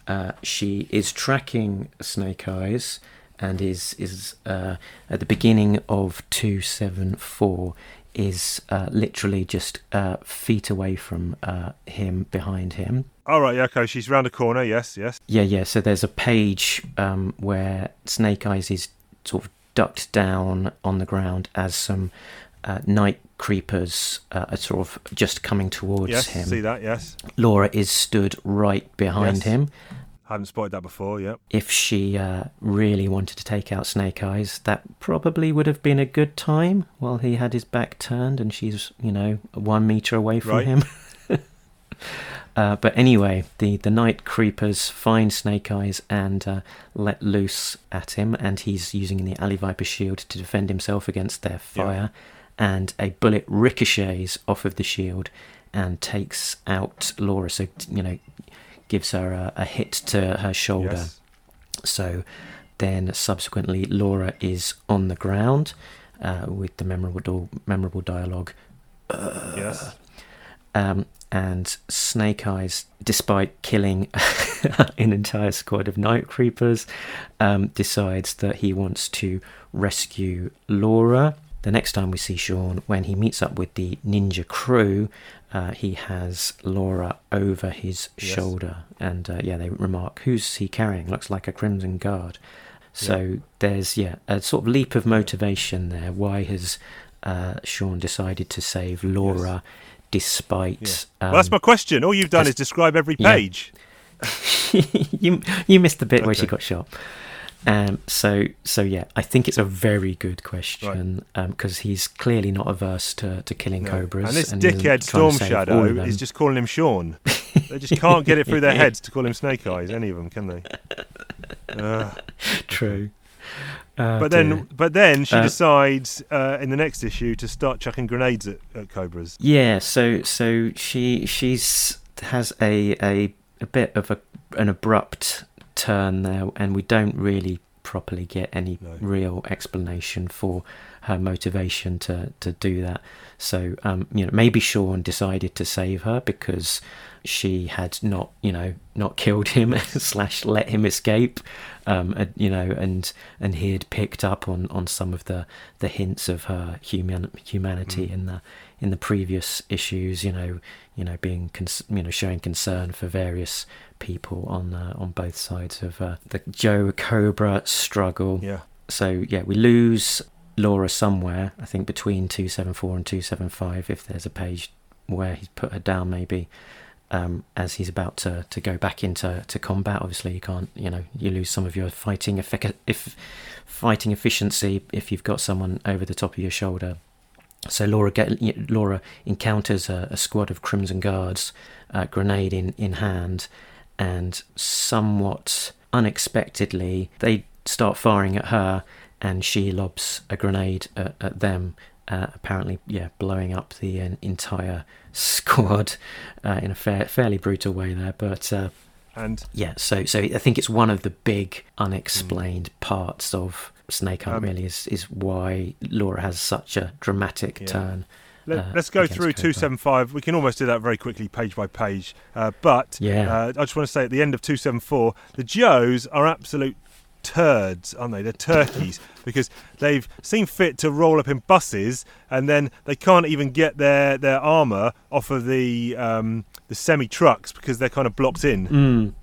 Uh, she is tracking Snake Eyes and is is uh, at the beginning of two seven four is uh, literally just uh, feet away from uh, him behind him. All right, yeah, okay. She's round the corner. Yes, yes. Yeah, yeah. So there's a page um, where Snake Eyes is sort of ducked down on the ground as some uh, night creepers uh, are sort of just coming towards yes, him. see that. Yes, Laura is stood right behind Yes. him. hadn't spotted that before. Yep. If she uh, really wanted to take out Snake Eyes, that probably would have been a good time while he had his back turned and she's, you know, one meter away from Right. him. Uh, but anyway, the, the night creepers find Snake Eyes and uh, let loose at him, and he's using the Alley Viper shield to defend himself against their fire. And a bullet ricochets off of the shield and takes out Laura. So you know, gives her a, a hit to her shoulder. Yes. So then subsequently, Laura is on the ground uh, with the memorable memorable dialogue. yes. Um, and Snake Eyes, despite killing an entire squad of night creepers, um, decides that he wants to rescue Laura. The next time we see Sean, when he meets up with the ninja crew, uh, he has Laura over his Yes. shoulder. And uh, yeah, they remark, Who's he carrying? Looks like a Crimson Guard. So there's, yeah, a sort of leap of motivation there. Why has uh, Sean decided to save Laura despite. Yeah. Um, well, that's my question. All you've done is describe every Yeah. page. you you missed the bit where she got shot. Um, so so yeah, I think it's a very good question because he's clearly not averse to, to killing No. cobras. And this he's dickhead Storm Shadow is just calling him Sean. they just can't get it through their heads to call him Snake Eyes, any of them, can they? Ugh. true. Oh, but then, dear. but then she Uh, decides uh, in the next issue to start chucking grenades at, at cobras. Yeah, so so she she's has a a, a bit of a an abrupt turn there, and we don't really properly get any No. real explanation for her motivation to to do that. So um, you know, maybe Sean decided to save her because she had not you know not killed him slash let him escape. Um, and, you know, and and he had picked up on, on some of the, the hints of her human humanity in the in the previous issues. You know, you know, being cons- you know showing concern for various people on uh, on both sides of uh, the Joe Cobra struggle. Yeah. So yeah, we lose Laura somewhere. I think between two seven four and two seven five. If there's a page where he's put her down, maybe um, as he's about to, to go back into to combat. Obviously, you can't, you know, you lose some of your fighting effic- if fighting efficiency if you've got someone over the top of your shoulder. So Laura get Laura encounters a, a squad of Crimson Guards, uh, grenade in, in hand, and somewhat unexpectedly they start firing at her, and she lobs a grenade at, at them. Uh, apparently, yeah, blowing up the uh, entire squad uh, in a fair, fairly brutal way there. But uh, And Yeah, so so I think it's one of the big unexplained parts of Snake Eye. Um, really, is is why Laura has such a dramatic Yeah. turn. Let, uh, us go through Cobra. 275. We can almost do that very quickly, page by page. Uh, but Yeah. uh, I just want to say at the end of 274, the Joes are absolute turds, aren't they? They're turkeys because they've seen fit to roll up in buses and then they can't even get their, their armour off of the um, the semi trucks because they're kind of blocked in. Mm.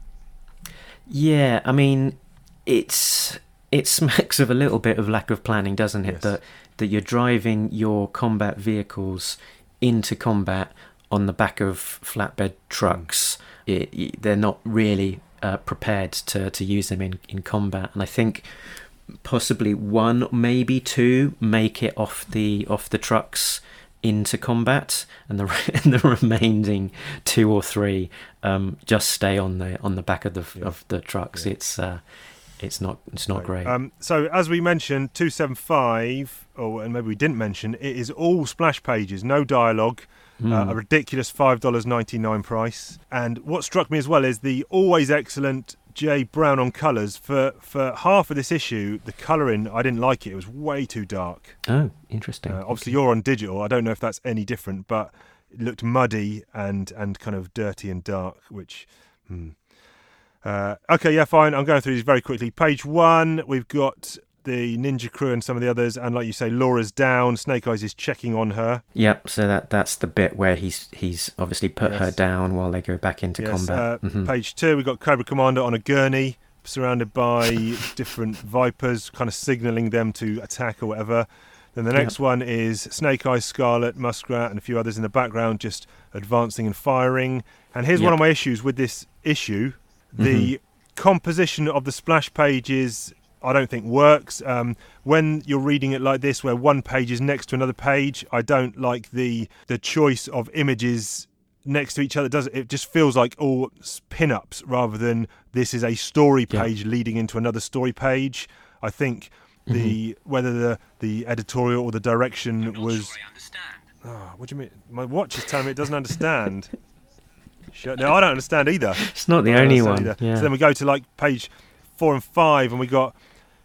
Yeah, I mean, it's it smacks of a little bit of lack of planning, doesn't it? Yes. That that you're driving your combat vehicles into combat on the back of flatbed trucks. It, it- they're not really uh, prepared to, to use them in, in combat, and I think possibly one, maybe two, make it off the off the trucks into combat, and the and the remaining two or three um, just stay on the on the back of the Yeah. of the trucks. Yeah. It's uh, it's not it's not great. Um, so as we mentioned, 275, or and maybe we didn't mention, it is all splash pages, no dialogue. Hmm. Uh, a ridiculous five dollars ninety nine price. And what struck me as well is the always excellent J Brown on colours. For for half of this issue, the colouring I didn't like it. It was way too dark. oh, interesting. Uh, obviously, you're on digital. I don't know if that's any different, but it looked muddy and and kind of dirty and dark, which. Hmm. Uh, okay, yeah, fine. I'm going through these very quickly. Page one, we've got the Ninja Crew and some of the others, and like you say, Laura's down. Snake Eyes is checking on her. Yep. So that that's the bit where he's he's obviously put her down while they go back into Yes, combat. uh, Mhm. Page two, we've got Cobra Commander on a gurney, surrounded by different Vipers, kind of signalling them to attack or whatever. Then the next one is Snake Eyes, Scarlet, Muskrat, and a few others in the background, just advancing and firing. And here's one of my issues with this issue: the composition of the splash pages. I don't think works. Um, when you're reading it like this, where one page is next to another page, I don't like the the choice of images next to each other. Does it just feels like all s- pin-ups rather than this is a story Yeah. page leading into another story page. I think the whether the the editorial or the direction was. Oh, what do you mean? My watch is telling me it doesn't understand. Shut- no, I don't understand either. It's not the only one. Yeah. So then we go to like page four and five, and we got s-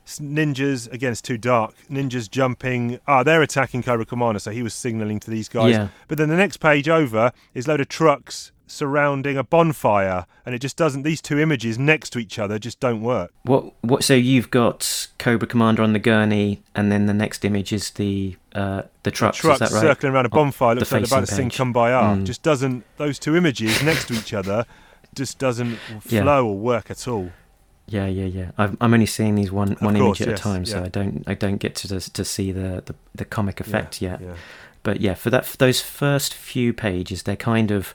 ninjas. Again, it's too dark. Ninjas jumping. Ah, they're attacking Cobra Commander, so he was signalling to these guys. Yeah. But then the next page over is a load of trucks surrounding a bonfire, and it just doesn't. These two images next to each other just don't work. What what? So you've got Cobra Commander on the gurney, and then the next image is the uh, the trucks. trucks is that right? circling around a bonfire the looks like they're about to sing page. Kumbaya. Mm. Just doesn't. Those two images next to each other just doesn't Yeah. flow or work at all. Yeah, yeah, yeah. I'm, I'm only seeing these one one course, image at yes, a time, so. I don't I don't get to to see the the, the comic effect yeah, yet. Yeah. But yeah, for that for those first few pages, they're kind of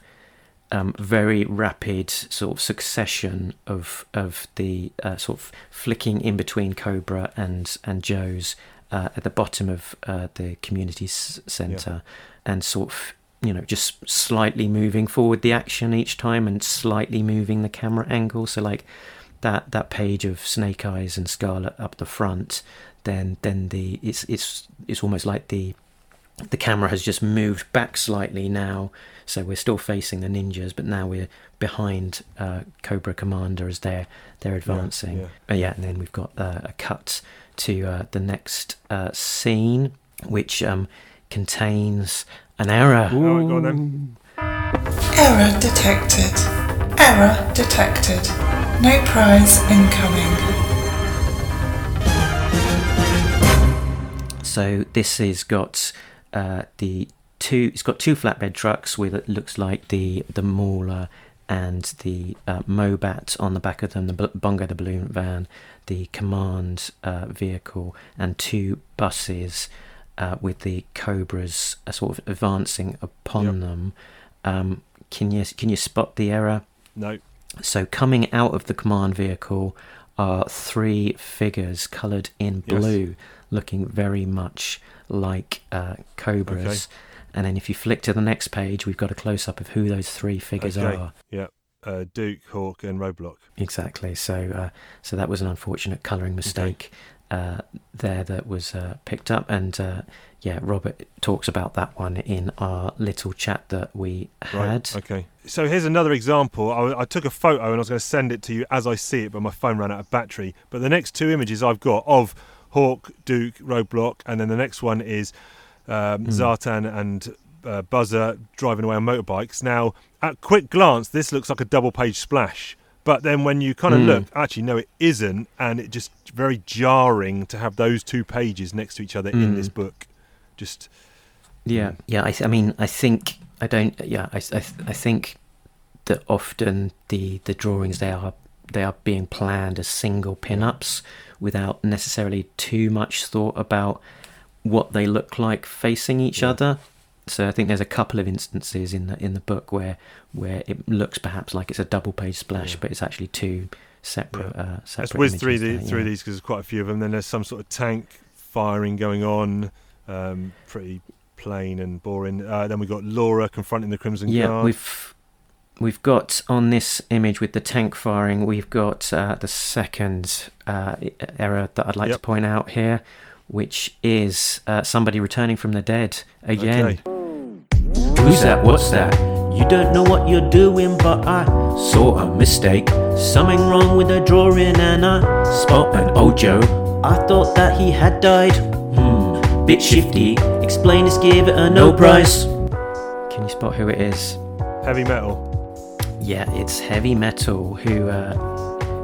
um, very rapid sort of succession of of the uh, sort of flicking in between Cobra and and Joe's uh, at the bottom of uh, the community s- center, and sort of you know just slightly moving forward the action each time and slightly moving the camera angle. So like that that page of Snake Eyes and Scarlet up the front, then then the it's it's it's almost like the the camera has just moved back slightly now, so we're still facing the ninjas, but now we're behind uh, Cobra Commander as they're they're advancing. yeah. Uh, yeah, and then we've got uh, a cut to uh, the next uh, scene, which um, contains an error. All right, go on then. Error detected. Error detected. No prize incoming. So this has got uh, the two. It's got two flatbed trucks with it looks like the the Mauler and the uh, Mobat on the back of them, the B- Bongo the balloon van, the command uh, vehicle, and two buses uh, with the Cobras uh, sort of advancing upon Yep. them. Um, can you can you spot the error? No. So coming out of the command vehicle are three figures coloured in Yes. blue, looking very much like uh, cobras. Okay. And then if you flick to the next page, we've got a close up of who those three figures Okay. are. Yeah. Uh, Duke, Hawk, and Roadblock. Exactly. So, uh, so that was an unfortunate colouring mistake. Uh, there that was uh, picked up, and uh, yeah, Robert talks about that one in our little chat that we had. Right. Okay. So here's another example. I, I took a photo and I was going to send it to you as I see it, but my phone ran out of battery. But the next two images I've got of Hawk, Duke, Roadblock, and then the next one is um, Zartan and uh, Buzzer driving away on motorbikes. Now, at quick glance, this looks like a double page splash. But then when you kind of Mm. look, actually, no, it isn't. And it just very jarring to have those two pages next to each other in Mm. this book. Just, Yeah, yeah. I, th- I mean, I think I don't. Yeah, I, I, th- I think that often the the drawings they are they are being planned as single pin-ups without necessarily too much thought about what they look like facing each Yeah. other. So I think there's a couple of instances in the in the book where where it looks perhaps like it's a double page splash, Yeah. but it's actually two separate. Uh, separate let's whiz through, the, through these because there's quite a few of them. Then there's some sort of tank firing going on, um, pretty plain and boring. Uh, then we've got Laura confronting the Crimson yeah, Guard. we've we've got on this image with the tank firing. We've got uh, the second uh, error that I'd like Yep. to point out here, which is uh, somebody returning from the dead again. Okay. Who's that? What's that? You don't know what you're doing, but I saw a mistake. Something wrong with the drawing, and I spot an Ojo. I thought that he had died. Hmm, bit shifty. Explain this, give it a no price. Can you spot who it is? Heavy metal. Yeah, it's Heavy Metal, who uh,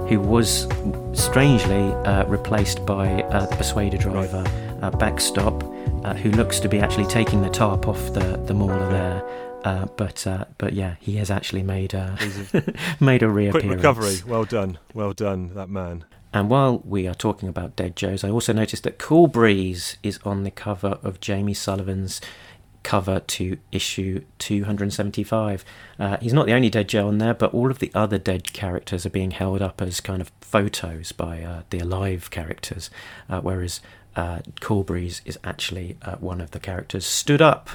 who was strangely uh, replaced by uh, the Persuader driver, uh, Backstop, uh, who looks to be actually taking the tarp off the the mauler there. Uh, but uh, but yeah, he has actually made a made a quick recovery. Well done. Well done, that man. And while we are talking about Dead Joes, I also noticed that Cool Breeze is on the cover of Jamie Sullivan's cover to issue 275. Uh, he's not the only Dead Joe on there, but all of the other dead characters are being held up as kind of photos by uh, the alive characters, uh, whereas uh, is actually uh, one of the characters stood up.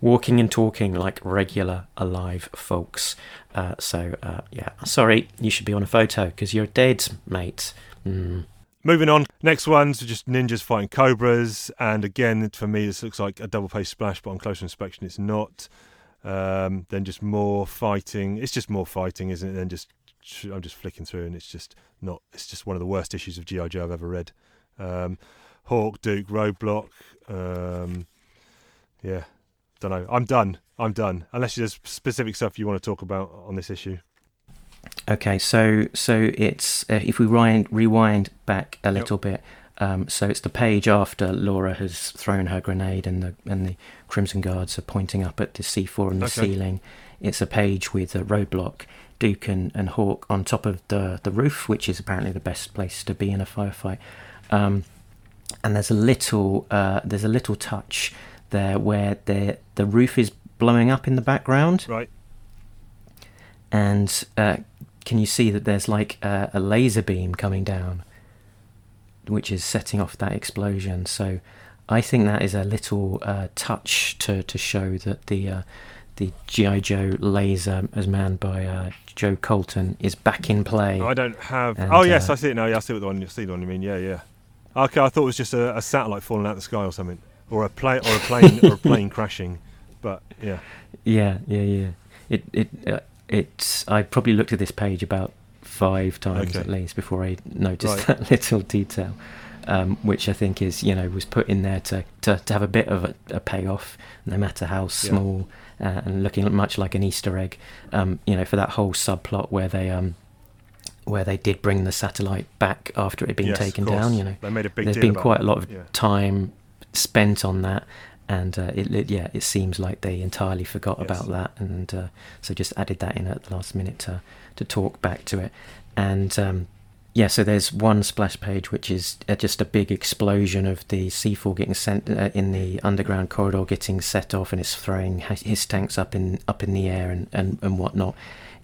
Walking and talking like regular alive folks. Uh, so, uh, yeah, sorry, you should be on a photo because you're dead, mate. Mm. Moving on. Next one's are just ninjas fighting cobras, and again, for me, this looks like a double page splash, but on closer inspection, it's not. Um, then just more fighting. It's just more fighting, isn't it? Then just I'm just flicking through, and it's just not. It's just one of the worst issues of GI Joe I've ever read. Um, Hawk, Duke, Roadblock. Um, yeah, don't know. I'm done. I'm done. Unless there's specific stuff you want to talk about on this issue. Okay, so so it's uh, if we rewind rewind back a little bit. Um, so it's the page after Laura has thrown her grenade and the and the Crimson Guards are pointing up at the C4 on the Okay. ceiling. It's a page with a roadblock, Duke and, and Hawk on top of the the roof, which is apparently the best place to be in a firefight. Um, and there's a little uh, there's a little touch there where the the roof is blowing up in the background Right. and uh, can you see that there's like a, a laser beam coming down, which is setting off that explosion? So I think that is a little uh, touch to, to show that the uh, the GI Joe laser, as manned by uh, Joe Colton, is back in play. I don't have. And, oh yes, uh, I see it now. Yeah, I see what the one. You see the one you mean? Yeah, yeah. Okay, I thought it was just a, a satellite falling out of the sky or something, or a plane, or a plane, or a plane crashing. But yeah, Yeah, yeah, yeah. It it uh, it's. I probably looked at this page about five times Okay. at least before I noticed Right. that little detail, um, which I think is you know was put in there to to, to have a bit of a, a payoff, no matter how small, uh, and looking much like an Easter egg. Um, you know, for that whole subplot where they um where they did bring the satellite back after it had been yes, taken down. You know, they made a big there's been quite a lot of Yeah. time spent on that and uh, it, it yeah it seems like they entirely forgot Yes. about that and uh, so just added that in at the last minute to to talk back to it and um, yeah so there's one splash page which is uh, just a big explosion of the C4 getting sent uh, in the underground corridor getting set off and it's throwing his his tanks up in up in the air and and, and whatnot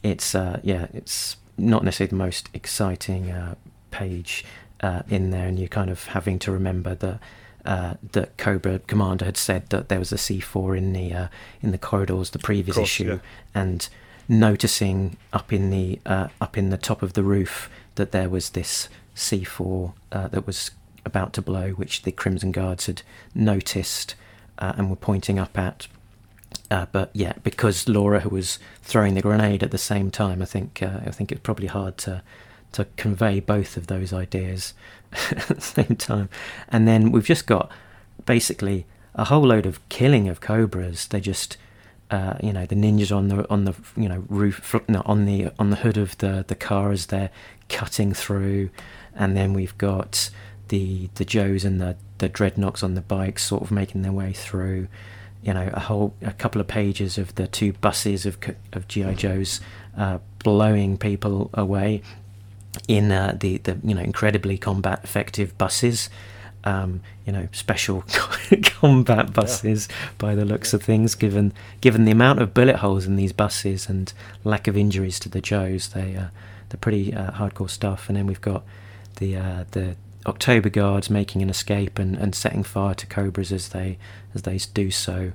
it's uh, yeah it's not necessarily the most exciting uh, page uh, in there, and you're kind of having to remember that uh, that Cobra Commander had said that there was a C4 in the uh, in the corridors the previous course, issue, yeah. and noticing up in the uh, up in the top of the roof that there was this C4 uh, that was about to blow, which the Crimson Guards had noticed uh, and were pointing up at. Uh, but yeah, because Laura was throwing the grenade at the same time, I think uh, I think it's probably hard to to convey both of those ideas at the same time. And then we've just got basically a whole load of killing of cobras. They just uh, you know the ninjas on the on the you know roof no, on the on the hood of the the car as they're cutting through, and then we've got the the Joes and the the dreadnoks on the bikes sort of making their way through. You know, a whole a couple of pages of the two buses of of GI Joes uh, blowing people away in uh, the the you know incredibly combat effective buses um, you know, special combat buses yeah. by the looks of things. Given given the amount of bullet holes in these buses and lack of injuries to the Joes, they uh, they're pretty uh, hardcore stuff. And then we've got the uh, the October Guards making an escape and, and setting fire to Cobras as they as they do so.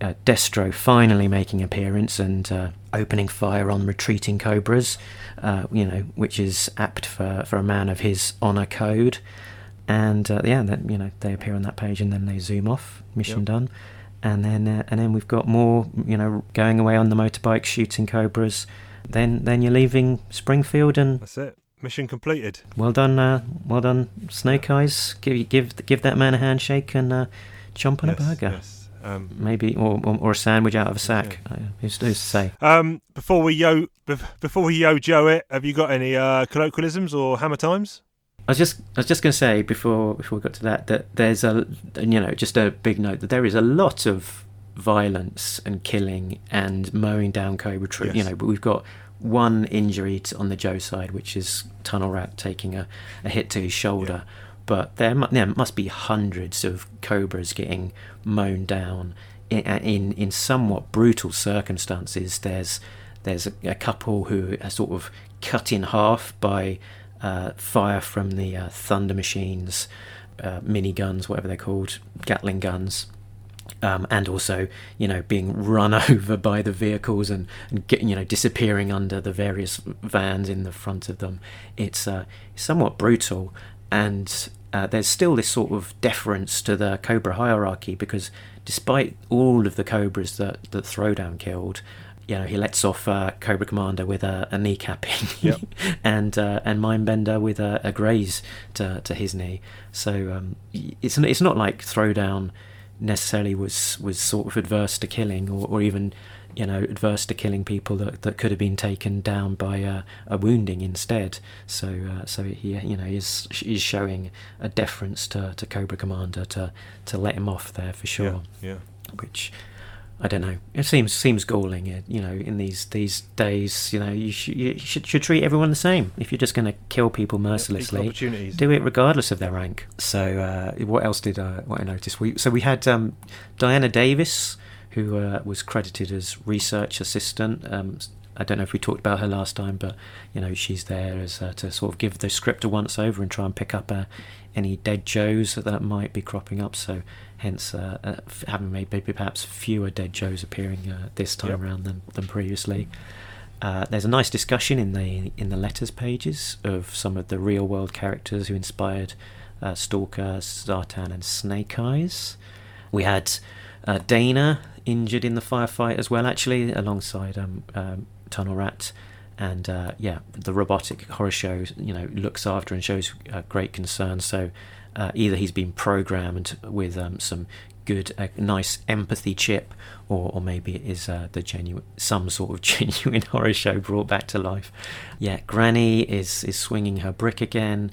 Uh, Destro finally making appearance and uh, opening fire on retreating Cobras, uh, you know, which is apt for, for a man of his honor code and uh, yeah, then you know they appear on that page, and then they zoom off. Mission yep. done, and then uh, and then we've got more, you know, going away on the motorbike, shooting cobras. Then then you're leaving Springfield, and that's it. Mission completed. Well done, uh, well done, Snake Eyes. Give give give that man a handshake and uh, jump on yes, a burger. Yes. Um, Maybe or, or, or a sandwich out of a sack. Yeah. Uh, who's, who's to say? Um, before we yo before we yo Joe it, have you got any uh, colloquialisms or hammer times? I was just I was just going to say before before we got to that that there's a you know just a big note that there is a lot of violence and killing and mowing down Cobra Tree. Yes. You know, but we've got one injury on the Joe side, which is Tunnel Rat taking a, a hit to his shoulder. Yeah. But there, there must be hundreds of cobras getting mown down in, in, in somewhat brutal circumstances. There's there's a, a couple who are sort of cut in half by uh, fire from the uh, Thunder Machines, uh, mini guns, whatever they're called, Gatling guns. Um, and also, you know, being run over by the vehicles and, and you know, disappearing under the various vans in the front of them. It's uh, somewhat brutal, and uh, there's still this sort of deference to the Cobra hierarchy because despite all of the Cobras that, that Throwdown killed, you know, he lets off uh, Cobra Commander with a, a kneecapping, yep. and uh, and Mindbender with a, a, graze to, to his knee. So um, it's it's not like Throwdown necessarily was was sort of adverse to killing, or, or even you know adverse to killing people that, that could have been taken down by a, a wounding instead. So uh, so he you know is is showing a deference to, to Cobra Commander to to let him off there for sure. Yeah. yeah. Which I don't know. It seems seems galling. You know, in these these days, you know, you should you should, should treat everyone the same. If you're just going to kill people mercilessly, do it regardless of their rank. So, uh, what else did I what I noticed? We so we had um, Diana Davis, who uh, was credited as research assistant. Um, I don't know if we talked about her last time, but you know she's there as uh, to sort of give the script a once over and try and pick up uh, any dead Joes that might be cropping up. So hence uh, uh, having made maybe perhaps fewer dead Joes appearing uh, this time yep. around than, than previously. Uh, there's a nice discussion in the in the letters pages of some of the real world characters who inspired uh, Stalker, Zartan, and Snake Eyes. We had uh, Dana injured in the firefight as well, actually, alongside um, um, Tunnel Rat and uh, yeah, the robotic horror show you know looks after and shows uh, great concern. So uh, either he's been programmed with um, some good, uh, nice empathy chip, or, or maybe it is uh, the genuine, some sort of genuine horror show brought back to life. Yeah, Granny is is swinging her brick again.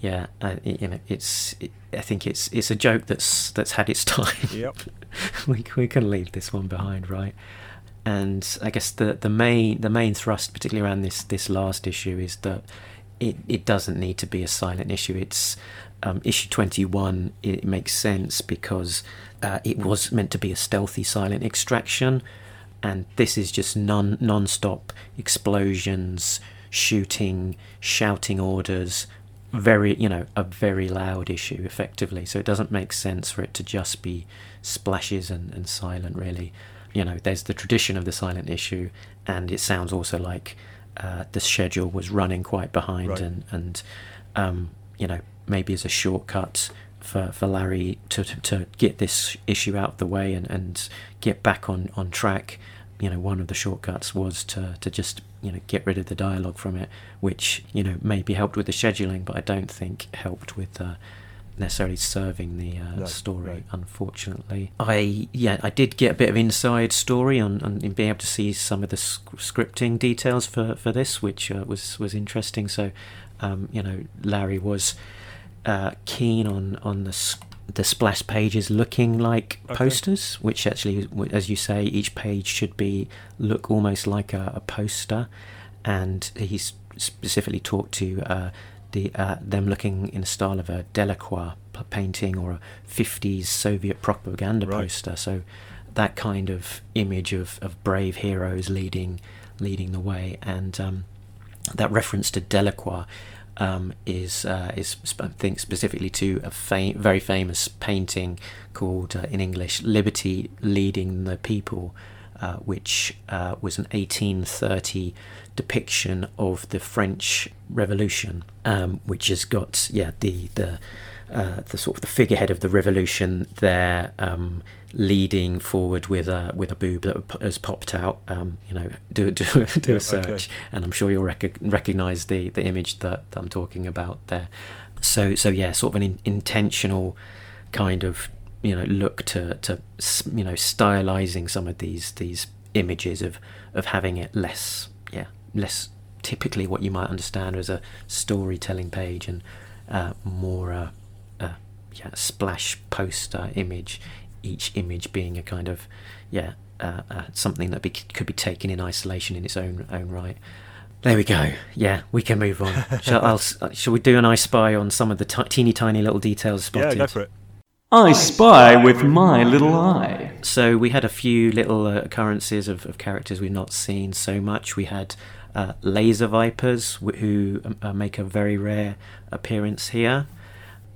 Yeah, uh, you know, it's. It, I think it's it's a joke that's that's had its time. Yep. we we can leave this one behind, right? and I guess the the main the main thrust, particularly around this this last issue, is that it, it doesn't need to be a silent issue. It's um, issue twenty one. It makes sense because uh, it was meant to be a stealthy silent extraction, and this is just non non-stop explosions, shooting, shouting orders. Very, you know, a very loud issue, effectively. So it doesn't make sense for it to just be splashes and, and silent, really you know, there's the tradition of the silent issue, and it sounds also like uh, the schedule was running quite behind, right. and and um, you know, maybe as a shortcut for, for Larry to, to, to get this issue out of the way and, and get back on, on track. You know, one of the shortcuts was to, to just you know get rid of the dialogue from it, which you know maybe helped with the scheduling, but I don't think helped with uh, necessarily serving the uh, No, story. right. Unfortunately, I yeah I did get a bit of inside story on, on in being able to see some of the sc- scripting details for, for this, which uh, was was interesting. So, um, you know, Larry was uh, keen on on the the splash pages looking like Okay. posters, which actually, as you say, each page should be look almost like a, a poster. And he's specifically talked to uh, the uh, them looking in the style of a Delacroix painting or a 50s Soviet propaganda Right. poster. So that kind of image of, of brave heroes leading leading the way, and um, that reference to Delacroix um, is uh, is I think specifically to a fa- very famous painting called uh, in English "Liberty Leading the People," uh, which uh, was an 1830 depiction of the French Revolution, um, which has got yeah the the uh, the sort of the figurehead of the revolution there, um, leading forward with a with a boob that has popped out. Um, you know, do do, do a search, okay. and I'm sure you'll rec- recognize the the image that, that I'm talking about there. So so yeah, sort of an in- intentional kind of you know look to to you know stylizing some of these these images of of having it less yeah less typically what you might understand as a storytelling page and uh, more uh, uh, yeah splash poster image each image being a kind of yeah uh, uh, something that be, could be taken in isolation in its own own right there we go. Yeah, we can move on. shall, I'll, uh, shall we do an I spy on some of the ti teeny tiny little details spotted? Yeah, go for it. I spy with my little eye. So we had a few little uh, occurrences of, of characters we've not seen so much. We had uh, laser vipers wh- who um, uh, make a very rare appearance here.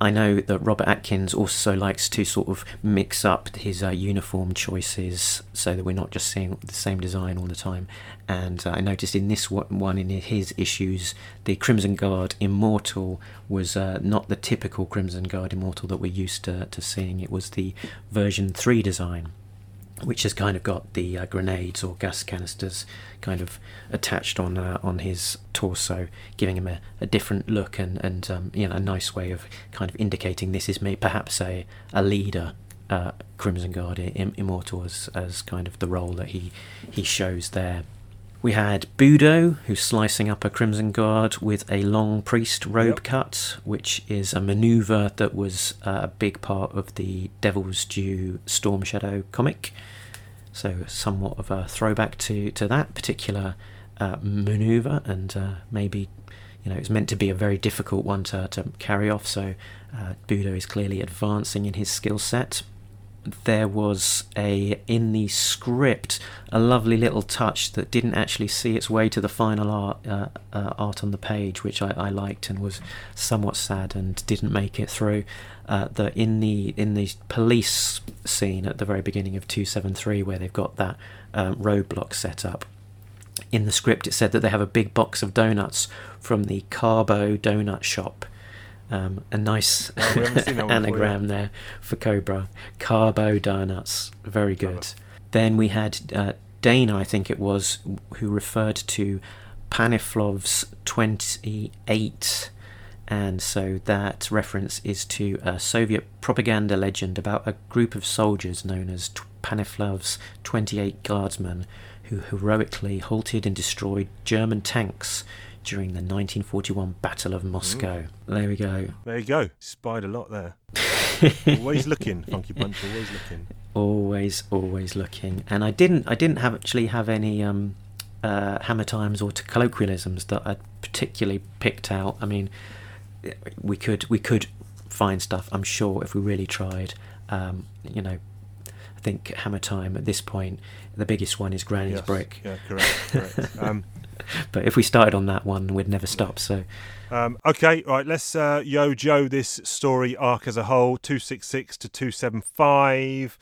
I know that Robert Atkins also likes to sort of mix up his uh, uniform choices so that we're not just seeing the same design all the time. And uh, I noticed in this one, in his issues, the Crimson Guard Immortal was uh, not the typical Crimson Guard Immortal that we're used to, to seeing. It was the version 3 design which has kind of got the uh, grenades or gas canisters kind of attached on uh, on his torso, giving him a, a different look and and um, you know a nice way of kind of indicating this is me perhaps a a leader. Uh, Crimson Guard Im- Immortal as, as kind of the role that he he shows there. We had Budo, who's slicing up a Crimson Guard with a long priest robe Yep. cut, which is a maneuver that was uh, a big part of the Devil's Due Storm Shadow comic. So, somewhat of a throwback to, to that particular uh, maneuver, and uh, maybe you know it's meant to be a very difficult one to, to carry off. So, uh, Budo is clearly advancing in his skill set there was a in the script a lovely little touch that didn't actually see its way to the final art uh, uh, art on the page, which I, I liked and was somewhat sad and didn't make it through. Uh, that in the in the police scene at the very beginning of two seven three, where they've got that um, roadblock set up. In the script, it said that they have a big box of donuts from the Carbo Donut Shop. Um, a nice Oh, we haven't seen that one before, anagram there for Cobra. Carbo donuts, very good. Then we had uh, Dana, I think it was, who referred to Panfilov's 28, and so that reference is to a Soviet propaganda legend about a group of soldiers known as T- Panfilov's 28 Guardsmen who heroically halted and destroyed German tanks during the 1941 Battle of Moscow. There we go. There you go. Spied a lot there. always looking, Funky Punch. Always looking. always always looking and i didn't i didn't have actually have any um uh hammer times or colloquialisms that i particularly picked out i mean we could we could find stuff i'm sure if we really tried um you know i think hammer time at this point the biggest one is granny's Yes. brick Yeah, correct. correct. Um, but if we started on that one we'd never stop so Um, okay, right. Let's uh, yo Joe this story arc as a whole. Two six six to two seven five.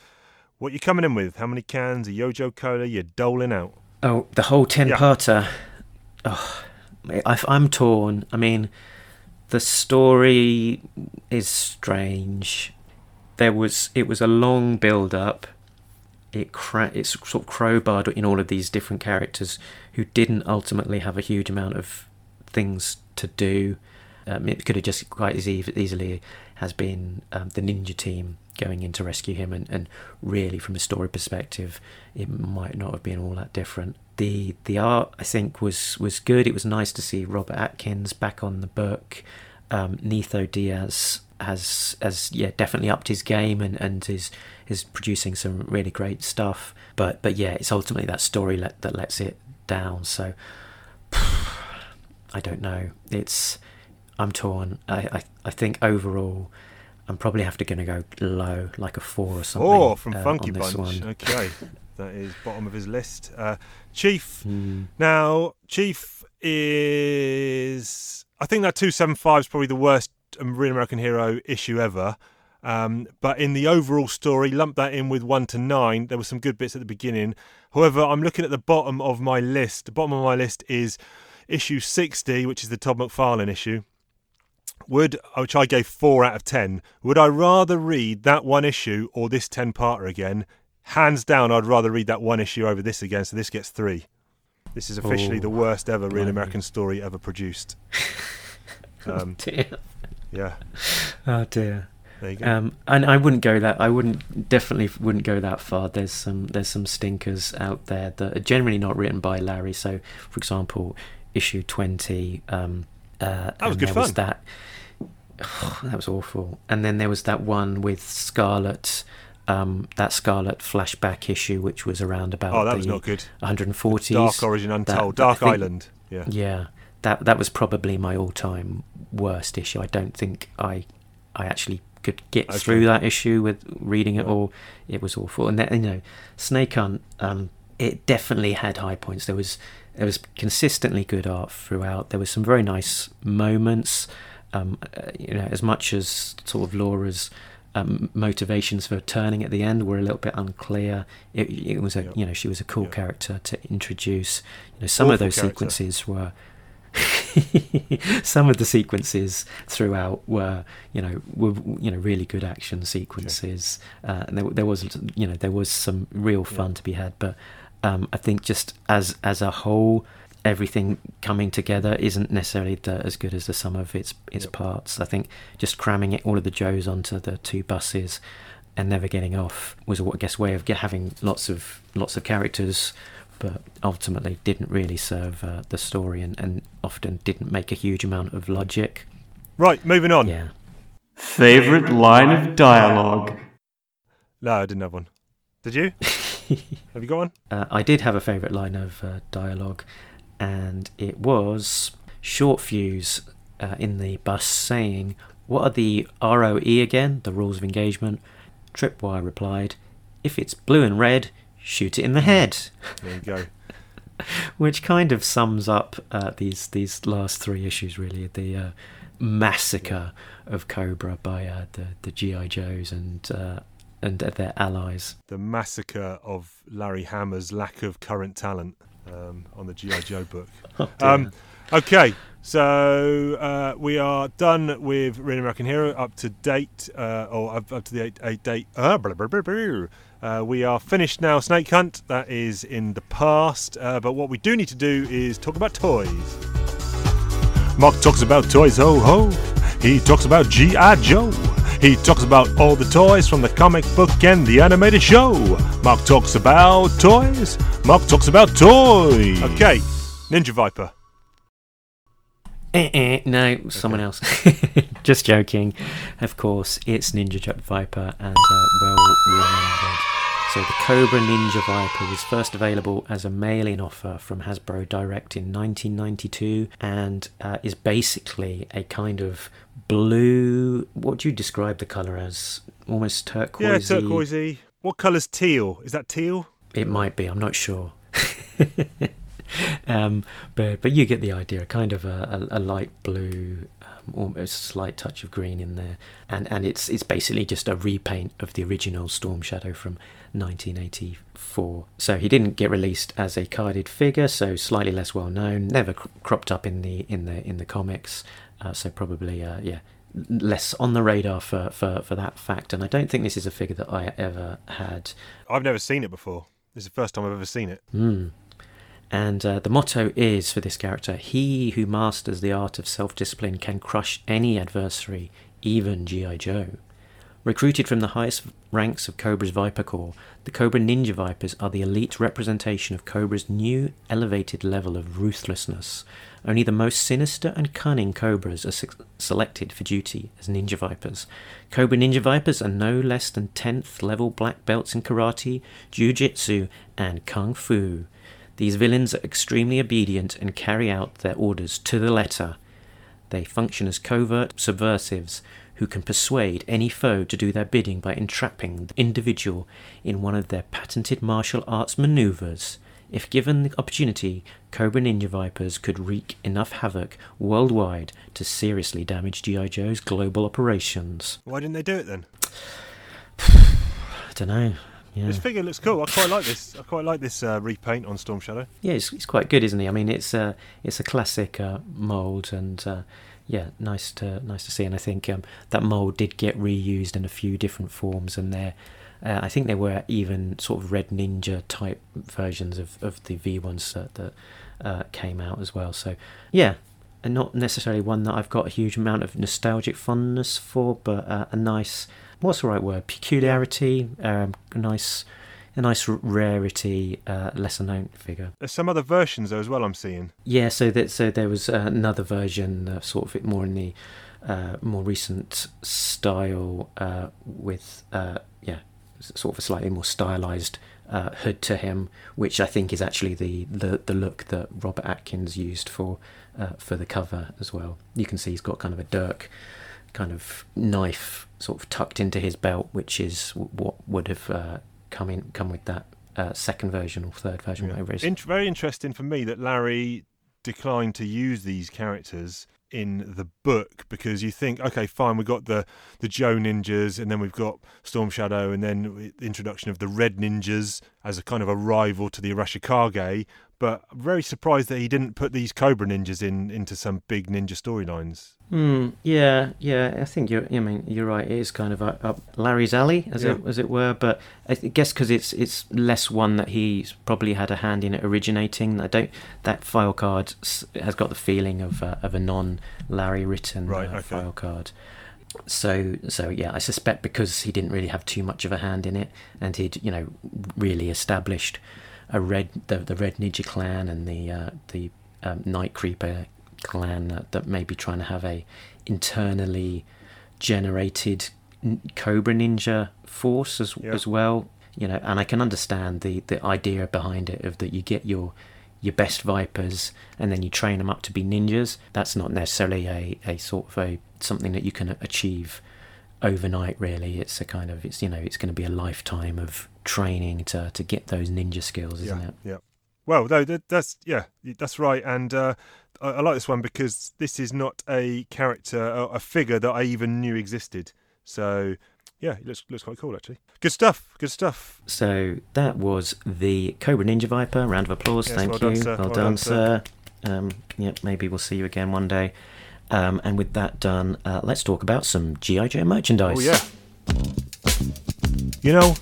What you coming in with? How many cans of Yojo Cola you're doling out? Oh, the whole ten parter. Oh, I, I'm torn. I mean, the story is strange. There was it was a long build up. It cra- it's sort of crowbarred in all of these different characters who didn't ultimately have a huge amount of things to do. Um, it could have just quite as easily has been um, the ninja team going in to rescue him, and, and really from a story perspective, it might not have been all that different. The the art I think was was good. It was nice to see Robert Atkins back on the book. Um, Netho Diaz has has yeah definitely upped his game and, and is is producing some really great stuff. But but yeah, it's ultimately that story let, that lets it down. So I don't know. It's I'm torn. I I, I think overall. I'm probably have to gonna go low, like a four or something. Four from uh, Funky Bunch. one. Okay, that is bottom of his list. Uh, Chief. Mm. Now, Chief is. I think that 275 is probably the worst Real American Hero issue ever. Um, but in the overall story, lump that in with 1 to 9. There were some good bits at the beginning. However, I'm looking at the bottom of my list. The bottom of my list is issue 60, which is the Todd McFarlane issue. Would I, which I gave four out of ten. Would I rather read that one issue or this ten parter again? Hands down, I'd rather read that one issue over this again. So this gets three. This is officially Oh, the worst ever real. American story ever produced. Um, Dear. yeah, Oh dear. There you go. Um, and I wouldn't go that. I wouldn't definitely wouldn't go that far. There's some there's some stinkers out there that are generally not written by Larry. So, for example, issue twenty. Um, uh, That was good there fun. Was that that was awful. And then there was that one with Scarlet. Um, that Scarlet flashback issue, which was around about oh, that was not good. 140s. Dark Origin Untold, that- Dark think- Island. Yeah, Yeah, that that was probably my all-time worst issue. I don't think I I actually could get Okay. through that issue with reading it all. It was awful, and then, you know, Snake Hunt. Um, it definitely had high points. There was there was consistently good art throughout. There was some very nice moments. Um, uh, you know, as much as sort of Laura's um, motivations for turning at the end were a little bit unclear. It, it was a Yeah. you know she was a cool Yeah. character to introduce. You know, some of those character. sequences were. some of the sequences throughout were you know were you know really good action sequences. Uh, and there, there was you know there was some real fun to be had but um, I think just as as a whole everything coming together isn't necessarily the, as good as the sum of its its Yep. parts. I think just cramming it all of the Joes onto the two buses and never getting off was I guess way of having lots of lots of characters but ultimately didn't really serve uh, the story and, and often didn't make a huge amount of logic. right. Moving on. Yeah. Favorite line of dialogue? No, I didn't have one. Did you? have you got one? Uh, I did have a favourite line of uh, dialogue, and it was Short Fuse uh, in the bus saying, What are the ROE again? The rules of engagement. Tripwire replied, If it's blue and red, shoot it in the head. There you go. which kind of sums up uh, these these last three issues really the uh, massacre of Cobra by uh, the the GI Joes and uh, and their allies. The massacre of Larry Hama's lack of current talent um, on the GI Joe book. Oh. Um, okay, so uh, we are done with Real American Hero up to date, uh, or up, up to the eight, eight date. Uh, blah, blah, blah, blah. Uh, we are finished now. Snake Hunt that is in the past, uh, but what we do need to do is talk about toys. Mark talks about toys, ho ho. He talks about G.I. Joe. He talks about all the toys from the comic book and the animated show. Mark talks about toys. Mark talks about toys. Okay, Ninja Viper. Eh, eh, no, someone else. Just joking. Of course, it's Ninja Jet Viper and uh, well remembered. So the Cobra Ninja Viper was first available as a mail-in offer from Hasbro Direct in 1992 and uh, is basically a kind of blue. What do you describe the color as? Almost turquoise. Yeah, turquoisey. What colour's teal? Is that teal? It might be. I'm not sure. um, but but you get the idea. Kind of a, a, a light blue, um, almost slight touch of green in there, and and it's it's basically just a repaint of the original Storm Shadow from 1984. So he didn't get released as a carded figure, so slightly less well known. Never cr- cropped up in the in the in the comics, uh, so probably uh, yeah less on the radar for, for, for that fact. And I don't think this is a figure that I ever had. I've never seen it before. This is the first time I've ever seen it. Mm. And uh, the motto is for this character He who masters the art of self discipline can crush any adversary, even G.I. Joe. Recruited from the highest ranks of Cobra's Viper Corps, the Cobra Ninja Vipers are the elite representation of Cobra's new elevated level of ruthlessness. Only the most sinister and cunning Cobras are se- selected for duty as Ninja Vipers. Cobra Ninja Vipers are no less than 10th level black belts in karate, jiu jitsu, and kung fu. These villains are extremely obedient and carry out their orders to the letter. They function as covert subversives who can persuade any foe to do their bidding by entrapping the individual in one of their patented martial arts maneuvers. If given the opportunity, Cobra Ninja Vipers could wreak enough havoc worldwide to seriously damage G.I. Joe's global operations. Why didn't they do it then? I don't know. Yeah. This figure looks cool. I quite like this. I quite like this uh, repaint on Storm Shadow. Yeah, it's, it's quite good, isn't he? I mean, it's a it's a classic uh, mold, and uh, yeah, nice to nice to see. And I think um, that mold did get reused in a few different forms, and there, uh, I think there were even sort of Red Ninja type versions of, of the V ones that, that uh, came out as well. So yeah, and not necessarily one that I've got a huge amount of nostalgic fondness for, but uh, a nice what's the right word? Peculiarity, um, nice. A nice rarity, uh, lesser known figure. There's some other versions though as well. I'm seeing. Yeah, so that so there was uh, another version, uh, sort of it more in the uh, more recent style, uh, with uh, yeah, sort of a slightly more stylized uh, hood to him, which I think is actually the, the, the look that Robert Atkins used for uh, for the cover as well. You can see he's got kind of a dirk kind of knife sort of tucked into his belt, which is what would have uh, come in come with that uh, second version or third version, Yeah. whatever it is. Int- very interesting for me that Larry declined to use these characters in the book because you think, okay, fine, we've got the the Joe ninjas, and then we've got Storm Shadow, and then the introduction of the Red Ninjas as a kind of a rival to the Arashikage. But I'm very surprised that he didn't put these Cobra ninjas in into some big ninja storylines. Hmm. Yeah. Yeah. I think you're. I mean, you're right. It is kind of up Larry's alley, as Yeah. it as it were. But I guess because it's it's less one that he's probably had a hand in originating. I don't. That file card has got the feeling of uh, of a non Larry written Right, uh, okay. file card. So so yeah, I suspect because he didn't really have too much of a hand in it, and he'd you know really established a red the the Red Ninja clan and the uh, the um, Night Creeper clan that, that may be trying to have a internally generated n- Cobra Ninja force as Yeah. as well. You know, and I can understand the the idea behind it of that you get your your best vipers and then you train them up to be ninjas. That's not necessarily a, a sort of a something that you can achieve overnight really it's a kind of it's you know it's going to be a lifetime of training to to get those ninja skills isn't yeah, it yeah. Well, no, that, that's yeah, that's right, and uh, I, I like this one because this is not a character, a, a figure that I even knew existed. So yeah, it looks looks quite cool actually. Good stuff. Good stuff. So that was the Cobra Ninja Viper. Round of applause. Yes, Thank well you. done. Well, Well done, done, sir. Um, yep, maybe we'll see you again one day. Um, and with that done, uh, let's talk about some GI Joe merchandise. Oh yeah. You know,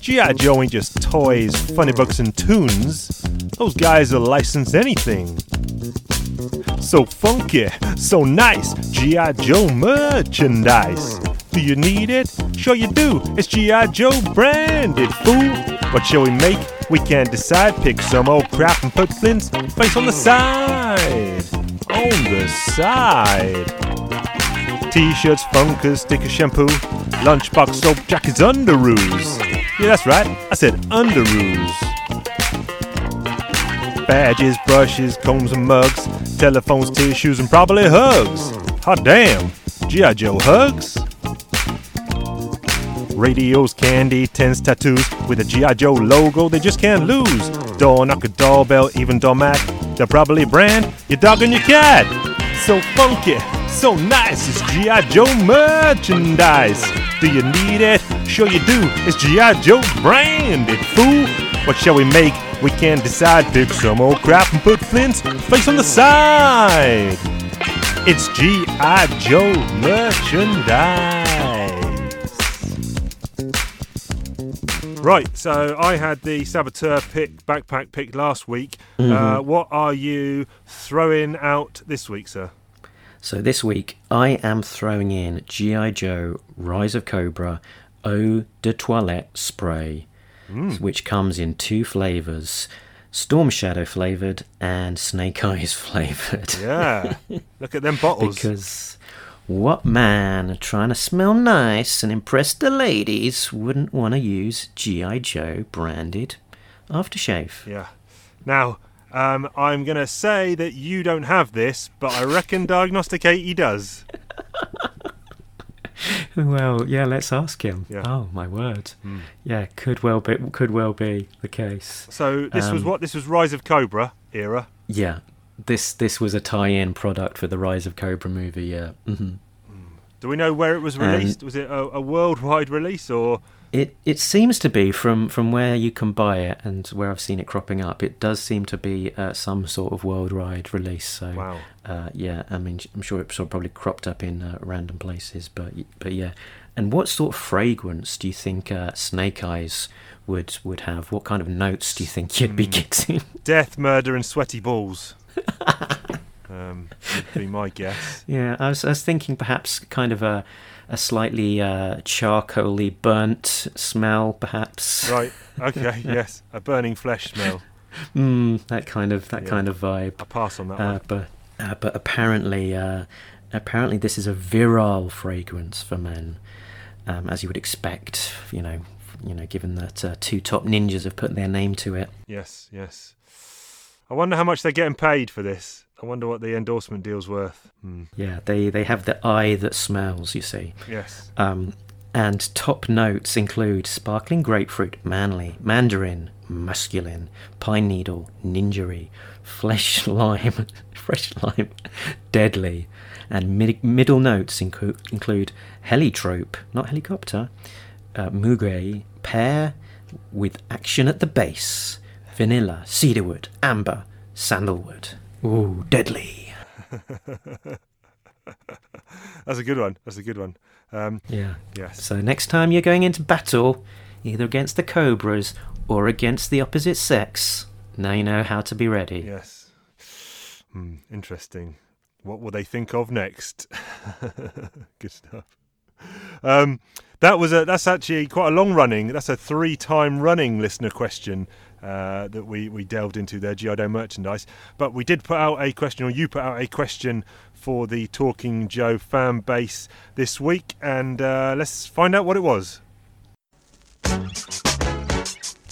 GI Joe ain't just toys, funny books, and tunes. Those guys will license anything. So funky, so nice, GI Joe merchandise. Do you need it? Sure you do. It's GI Joe branded, fool. What shall we make? We can't decide. Pick some old crap and put Flint's face on the side. On the side. T-shirts, funkers, sticker shampoo, lunchbox soap, jackets, underoos. Yeah, that's right. I said underoos. Badges, brushes, combs and mugs, telephones, tissues, and probably hugs. Hot damn. G.I. Joe hugs? Radios, candy, tens, tattoos. With a G.I. Joe logo, they just can't lose. Door knocker, doorbell, even doormat. They're probably a brand your dog and your cat. So funky, so nice, it's G.I. Joe merchandise. Do you need it? Sure you do. It's G.I. Joe branded, fool. What shall we make? We can't decide. Pick some old crap and put Flint's face on the side. It's G.I. Joe merchandise. Right, so I had the Saboteur pick, backpack pick last week. Uh, what are you throwing out this week, sir? So this week I am throwing in G.I. Joe Rise of Cobra Eau de Toilette Spray, which comes in two flavours Storm Shadow flavoured and Snake Eyes flavoured. Yeah, look at them bottles. because what man trying to smell nice and impress the ladies wouldn't want to use G.I. Joe branded aftershave? Yeah. Now, um, I'm going to say that you don't have this, but I reckon Diagnostic 80 does. Well, yeah, let's ask him. Yeah. Oh my word. Yeah, could well be could well be the case. So this was Um, what? This was Rise of Cobra era. Yeah. This this was a tie-in product for the Rise of Cobra movie. Yeah. hmm Do we know where it was Um, released? was it a, a worldwide release or? It it seems to be from from where you can buy it and where I've seen it cropping up. It does seem to be uh, some sort of worldwide release. So Wow. uh, yeah, I mean I'm sure it's sort of probably cropped up in uh, random places, but but yeah. And what sort of fragrance do you think uh, Snake Eyes would would have? What kind of notes do you think you'd Hmm. be getting? Death, murder, and sweaty balls. um, would be my guess. Yeah, I was, I was thinking perhaps kind of a a slightly uh, charcoaly burnt smell, perhaps. Right. Okay. yes. A burning flesh smell. Mm, that kind of that Yeah. kind of vibe. I pass on that Uh, one. but uh, but apparently, uh, apparently this is a virile fragrance for men, um, as you would expect. You know, you know, given that uh, two top ninjas have put their name to it. Yes. Yes. I wonder how much they're getting paid for this. I wonder what the endorsement deal's worth. Hmm. Yeah, they they have the eye that smells. You see. Yes. Um, and top notes include sparkling grapefruit, manly, mandarin, masculine, pine needle, ninjery, flesh lime, fresh lime, deadly, and mid- middle notes include include heliotrope, not helicopter, uh, pear, with action at the base, vanilla, cedarwood, amber, sandalwood. Ooh, deadly. That's a good one. That's a good one. Um, Yeah. yes. So next time you're going into battle, either against the cobras or against the opposite sex, now you know how to be ready. Yes. Hmm, interesting. What will they think of next? Good stuff. Um, that was a. That's actually quite a long running. That's a three-time running listener question uh, that we we delved into there. GI Joe merchandise, but we did put out a question, or you put out a question for the Talking Joe fan base this week, and uh, let's find out what it was.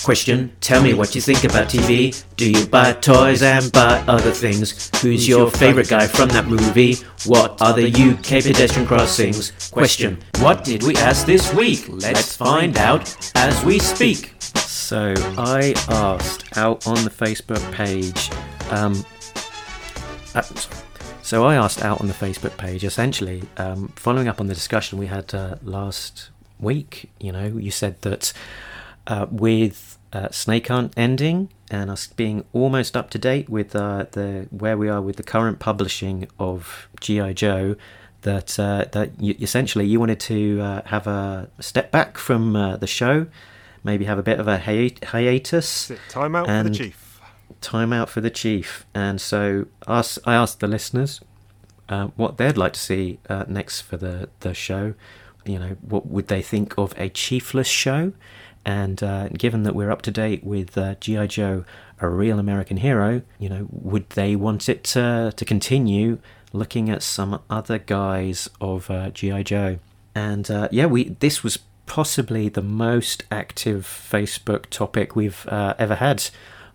Question Tell me what you think about TV. Do you buy toys and buy other things? Who's your favourite guy from that movie? What are the UK pedestrian crossings? Question What did we ask this week? Let's find out as we speak. So I asked out on the Facebook page. Um, uh, so I asked out on the Facebook page, essentially, um, following up on the discussion we had uh, last week. You know, you said that uh, with uh, Snake Hunt ending and us being almost up to date with uh, the where we are with the current publishing of GI Joe, that uh, that you, essentially you wanted to uh, have a step back from uh, the show, maybe have a bit of a hi- hiatus Time out for the chief. time out for the chief. And so us, I asked the listeners uh, what they'd like to see uh, next for the, the show. You know, what would they think of a chiefless show? And uh, given that we're up to date with uh, G.I. Joe, a real American hero, you know, would they want it to, to continue looking at some other guys of uh, G.I. Joe? And uh, yeah, we this was possibly the most active Facebook topic we've uh, ever had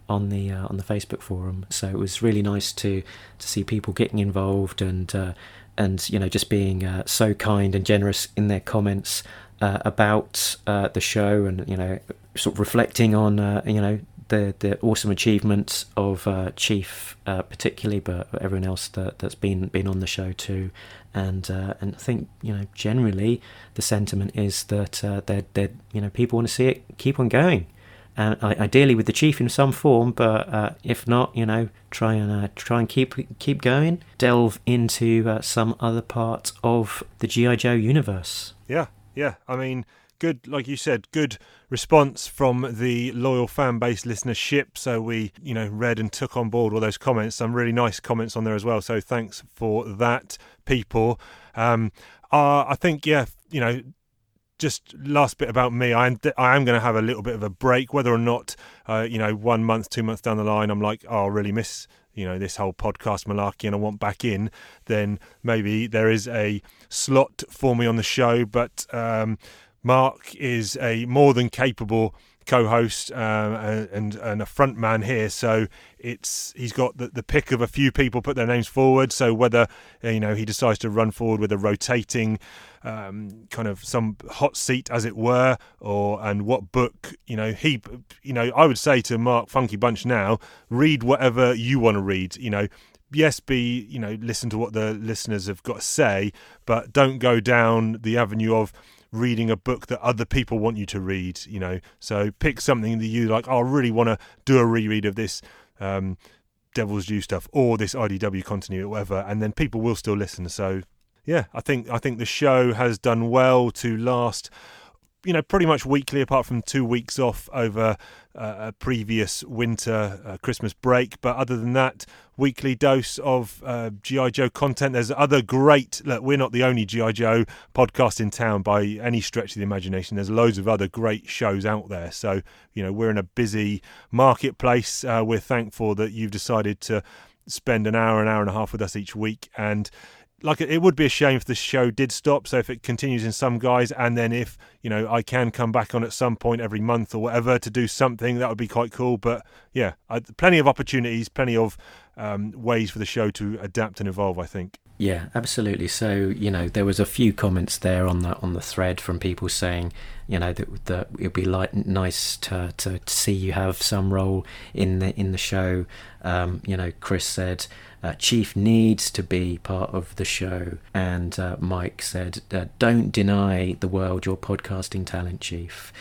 on the uh, on the Facebook forum. So it was really nice to to see people getting involved and and you know just being uh, so kind and generous in their comments. Uh, about uh, the show and you know sort of reflecting on uh, you know the the awesome achievements of uh, Chief uh, particularly, but everyone else that that's been been on the show too, and uh, and I think you know generally the sentiment is that uh, that that you know people want to see it keep on going, and ideally with the Chief in some form, but if not, you know try and try and keep keep going, delve into some other part of the GI Joe universe. Yeah, yeah. I mean, good, like you said, good response from the loyal fan base listenership. So we, you know, read and took on board all those comments. Some really nice comments on there as well. So thanks for that, people. Um, uh, I think, yeah, you know, just last bit about me. I am, I am going to have a little bit of a break, whether or not, uh, you know, one month, two months down the line, I'm like, oh, I really miss you know this whole podcast malarkey and I want back in, then maybe there is a slot for me on the show. But um, Mark is a more than capable co-host um, and and a front man here. So it's he's got the, the pick of a few people put their names forward. So whether you know he decides to run forward with a rotating um, kind of some hot seat as it were or and what book you know he you know I would say to Mark Funky Bunch now read whatever you want to read. You know yes, be you know listen to what the listeners have got to say, but don't go down the avenue of reading a book that other people want you to read. You know, so pick something that you like. Oh, I really want to do a reread of this. Um, Devil's Due stuff or this IDW continuity or whatever, and then people will still listen. So, yeah, I think I think the show has done well to last you know, pretty much weekly, apart from two weeks off over uh, a previous winter uh, Christmas break. But other than that, weekly dose of uh, GI Joe content. There's other great. Look, we're not the only GI Joe podcast in town by any stretch of the imagination. There's loads of other great shows out there. So you know, we're in a busy marketplace. Uh, we're thankful that you've decided to spend an hour, an hour and a half with us each week, and like it would be a shame if the show did stop. So if it continues in some guys, and then if you know I can come back on at some point every month or whatever to do something, that would be quite cool. But yeah, I, plenty of opportunities, plenty of um, ways for the show to adapt and evolve. I think. Yeah, absolutely. So you know, there was a few comments there on the on the thread from people saying, you know, that that it'd be like nice to, to see you have some role in the in the show. Um, you know, Chris said uh, Chief needs to be part of the show, and uh, Mike said, uh, "Don't deny the world your podcasting talent, Chief."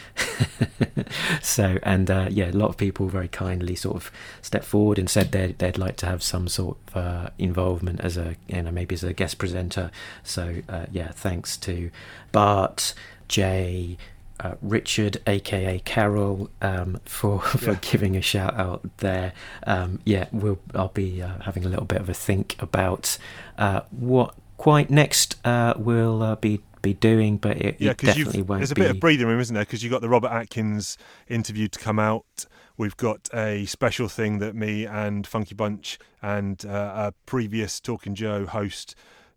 so, and uh, yeah, a lot of people very kindly sort of stepped forward and said they'd, they'd like to have some sort of uh, involvement as a, you know, maybe as a guest presenter. So, uh, yeah, thanks to Bart, Jay uh, Richard, aka Carol, um, for for yeah. giving a shout out there. Um, yeah, we'll I'll be uh, having a little bit of a think about uh, what quite next uh, we'll uh, be be doing, but it, yeah, it definitely won't. There's a be... bit of breathing room, isn't there? Because you've got the Robert Atkins interview to come out. We've got a special thing that me and Funky Bunch and uh, a previous Talking Joe host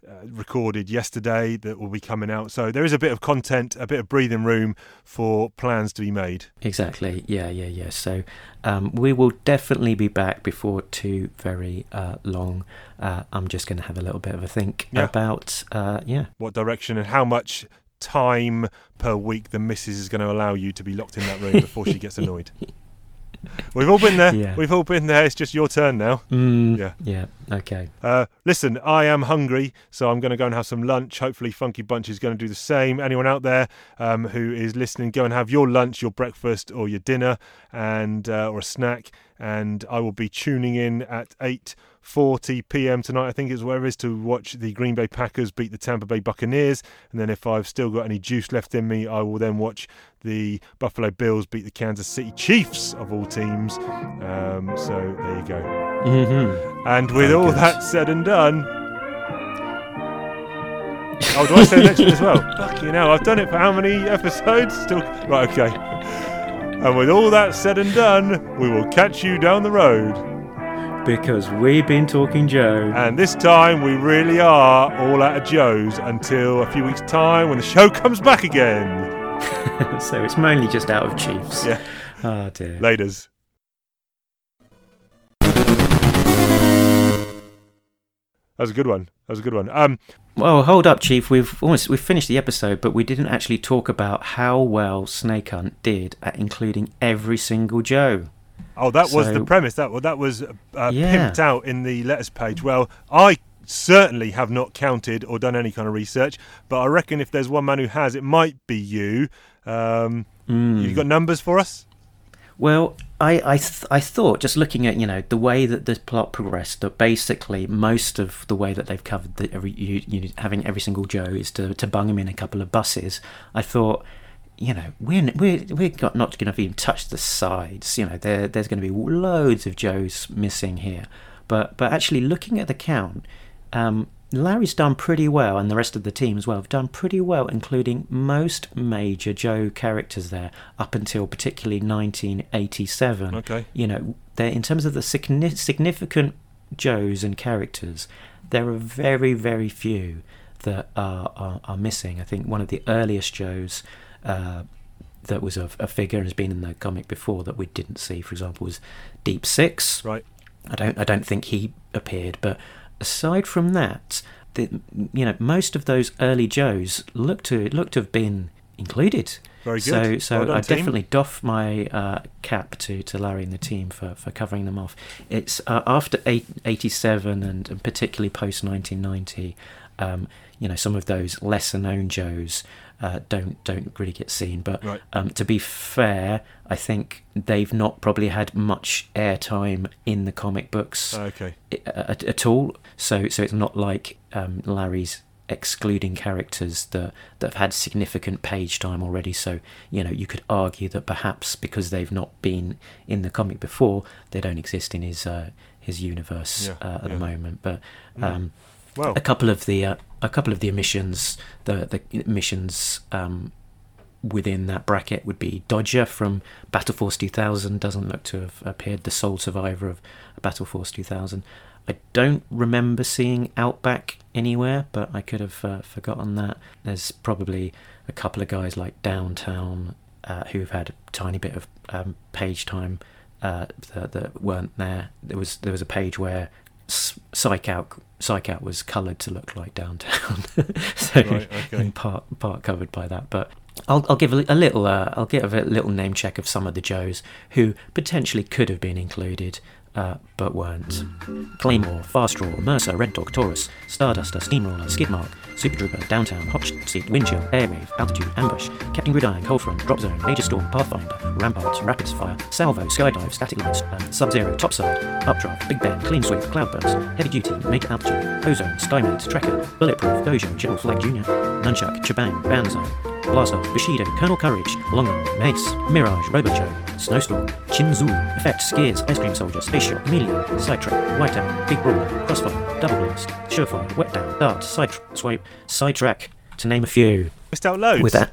uh, recorded yesterday that will be coming out. So there is a bit of content, a bit of breathing room for plans to be made. Exactly. Yeah, yeah, yeah. So um, we will definitely be back before too very uh, long. Uh, I'm just going to have a little bit of a think yeah. about, uh, yeah, what direction and how much time per week the missus is going to allow you to be locked in that room before she gets annoyed. We've all been there. Yeah. We've all been there. It's just your turn now. Mm, yeah. Yeah. Okay. Uh, listen, I am hungry, so I'm going to go and have some lunch. Hopefully, Funky Bunch is going to do the same. Anyone out there um, who is listening, go and have your lunch, your breakfast, or your dinner, and uh, or a snack. And I will be tuning in at eight 40 p.m. tonight, I think it's where it is, to watch the Green Bay Packers beat the Tampa Bay Buccaneers. And then if I've still got any juice left in me, I will then watch the Buffalo Bills beat the Kansas City Chiefs of all teams. Um, so there you go. Mm-hmm. And with all that said and done, oh, do I say next as well? Fuck you know, I've done it for how many episodes? Still, right, okay. And with all that said and done, we will catch you down the road. Because we've been talking Joe. And this time we really are all out of Joe's until a few weeks' time when the show comes back again. so it's mainly just out of Chiefs. Yeah. Oh dear. Laters. That was a good one. That was a good one. Um, Well, hold up, Chief. We've almost we've finished the episode, but we didn't actually talk about how well Snake Hunt did at including every single Joe. Oh, that was the premise. That well, that was uh, Yeah. pimped out in the letters page. Well, I certainly have not counted or done any kind of research, but I reckon if there's one man who has, it might be you. Um, Hmm. You've got numbers for us? Well, I I, th- I thought just looking at you know the way that the plot progressed that basically most of the way that they've covered the every you, you having every single Joe is to to bung him in a couple of buses. I thought. You know, we're we're we're got not going to even touch the sides. You know, there there's going to be loads of Joes missing here, but but actually looking at the count, um, Larry's done pretty well, and the rest of the team as well have done pretty well, including most major Joe characters there up until particularly 1987. Okay. You know, they're, in terms of the significant Joes and characters, there are very, very few that are, are, are missing. I think one of the earliest Joes uh, that was a, a figure and has been in the comic before that we didn't see, for example, was Deep Six. Right. I don't I don't think he appeared, but aside from that, the, you know most of those early Joes look to look to have been included. Very So good. so Well done, I team. definitely doff my uh, cap to, to Larry and the team for, for covering them off. It's uh, after eight, 87 and, and particularly post 1990. Um, you know some of those lesser known Joes uh, don't don't really get seen. But Right. um, to be fair, I think they've not probably had much airtime in the comic books Okay. at, at all. So so it's not like um, Larry's excluding characters that that have had significant page time already. So you know you could argue that perhaps because they've not been in the comic before, they don't exist in his uh, his universe Yeah, uh, at yeah. the moment. But Mm. um, Well, a couple of the uh, a couple of the emissions the the missions um, within that bracket would be Dodger from Battle Force 2000 doesn't look to have appeared. The sole survivor of Battle Force 2000 I don't remember seeing Outback anywhere but I could have uh, forgotten that. There's probably a couple of guys like Downtown uh, who've had a tiny bit of um, page time uh, that, that weren't there. There was there was a page where Psych Out Psych Out was coloured to look like downtown, so Right, okay. in part part covered by that. But I'll I'll give a, a little uh, I'll give a little name check of some of the Joes who potentially could have been included. Uh, but weren't. Claymore, Fast Draw, Mercer, Red Dog, Taurus, Starduster, Steamroller, Skidmark, Super Trooper, Downtown, Hot Seat, Windchill, Airwave, Altitude, Ambush, Captain Gridiron, Coldfront, Drop Zone, Major Storm, Pathfinder, Ramparts, Rapids Fire, Salvo, Skydive, Static Line, um, Sub-Zero, Topside, Updraft, Big Ben, Clean Sweep, Cloudburst, Heavy Duty, Major Altitude, Ozone, Skymate, Trekker, Bulletproof, Dojo, General Flag Jr., Nunchuck, T'Jbang, Banzai, Blaster, Bushido, Colonel Courage, Longrun, Mace, Mirage, Robojo, Snowstorm, Chinzu, Effect, Scares, Ice Cream Soldier, Space Shot, Chameleon, Sidetrack, Whiteout, Big Brawler, Crossfire, Double Blast, Surefire, Wet Down, Dart, Side Swipe, Sidetrack, to name a few. missed out loads. Without,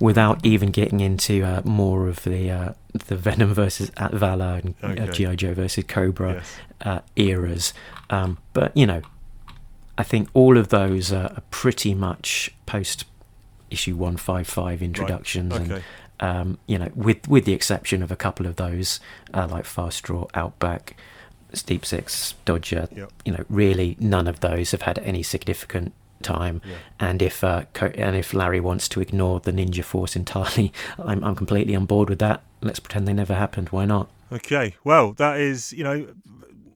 without even getting into uh, more of the uh, the Venom versus At Valor and uh, GI Joe versus Cobra Yes. uh, eras, um, but you know, I think all of those are pretty much post issue one five five introductions, and Okay. um, you know, with with the exception of a couple of those uh, like Fast Draw, Outback, Deep Six, Dodger. Yep. You know, really none of those have had any significant time. Yeah. And if uh, Co- and if Larry wants to ignore the Ninja Force entirely, I'm I'm completely on board with that. Let's pretend they never happened. Why not? Okay, well, that is, you know,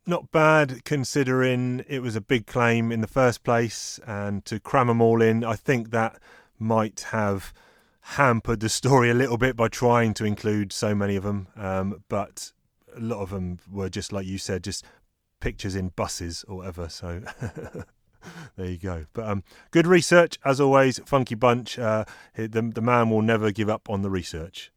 not bad considering it was a big claim in the first place, and to cram them all in, I think that might have hampered the story a little bit by trying to include so many of them. Um, but a lot of them were just like you said, just pictures in buses or whatever. So. There you go. But um, good research as always. Funky bunch. Uh, the the man will never give up on the research.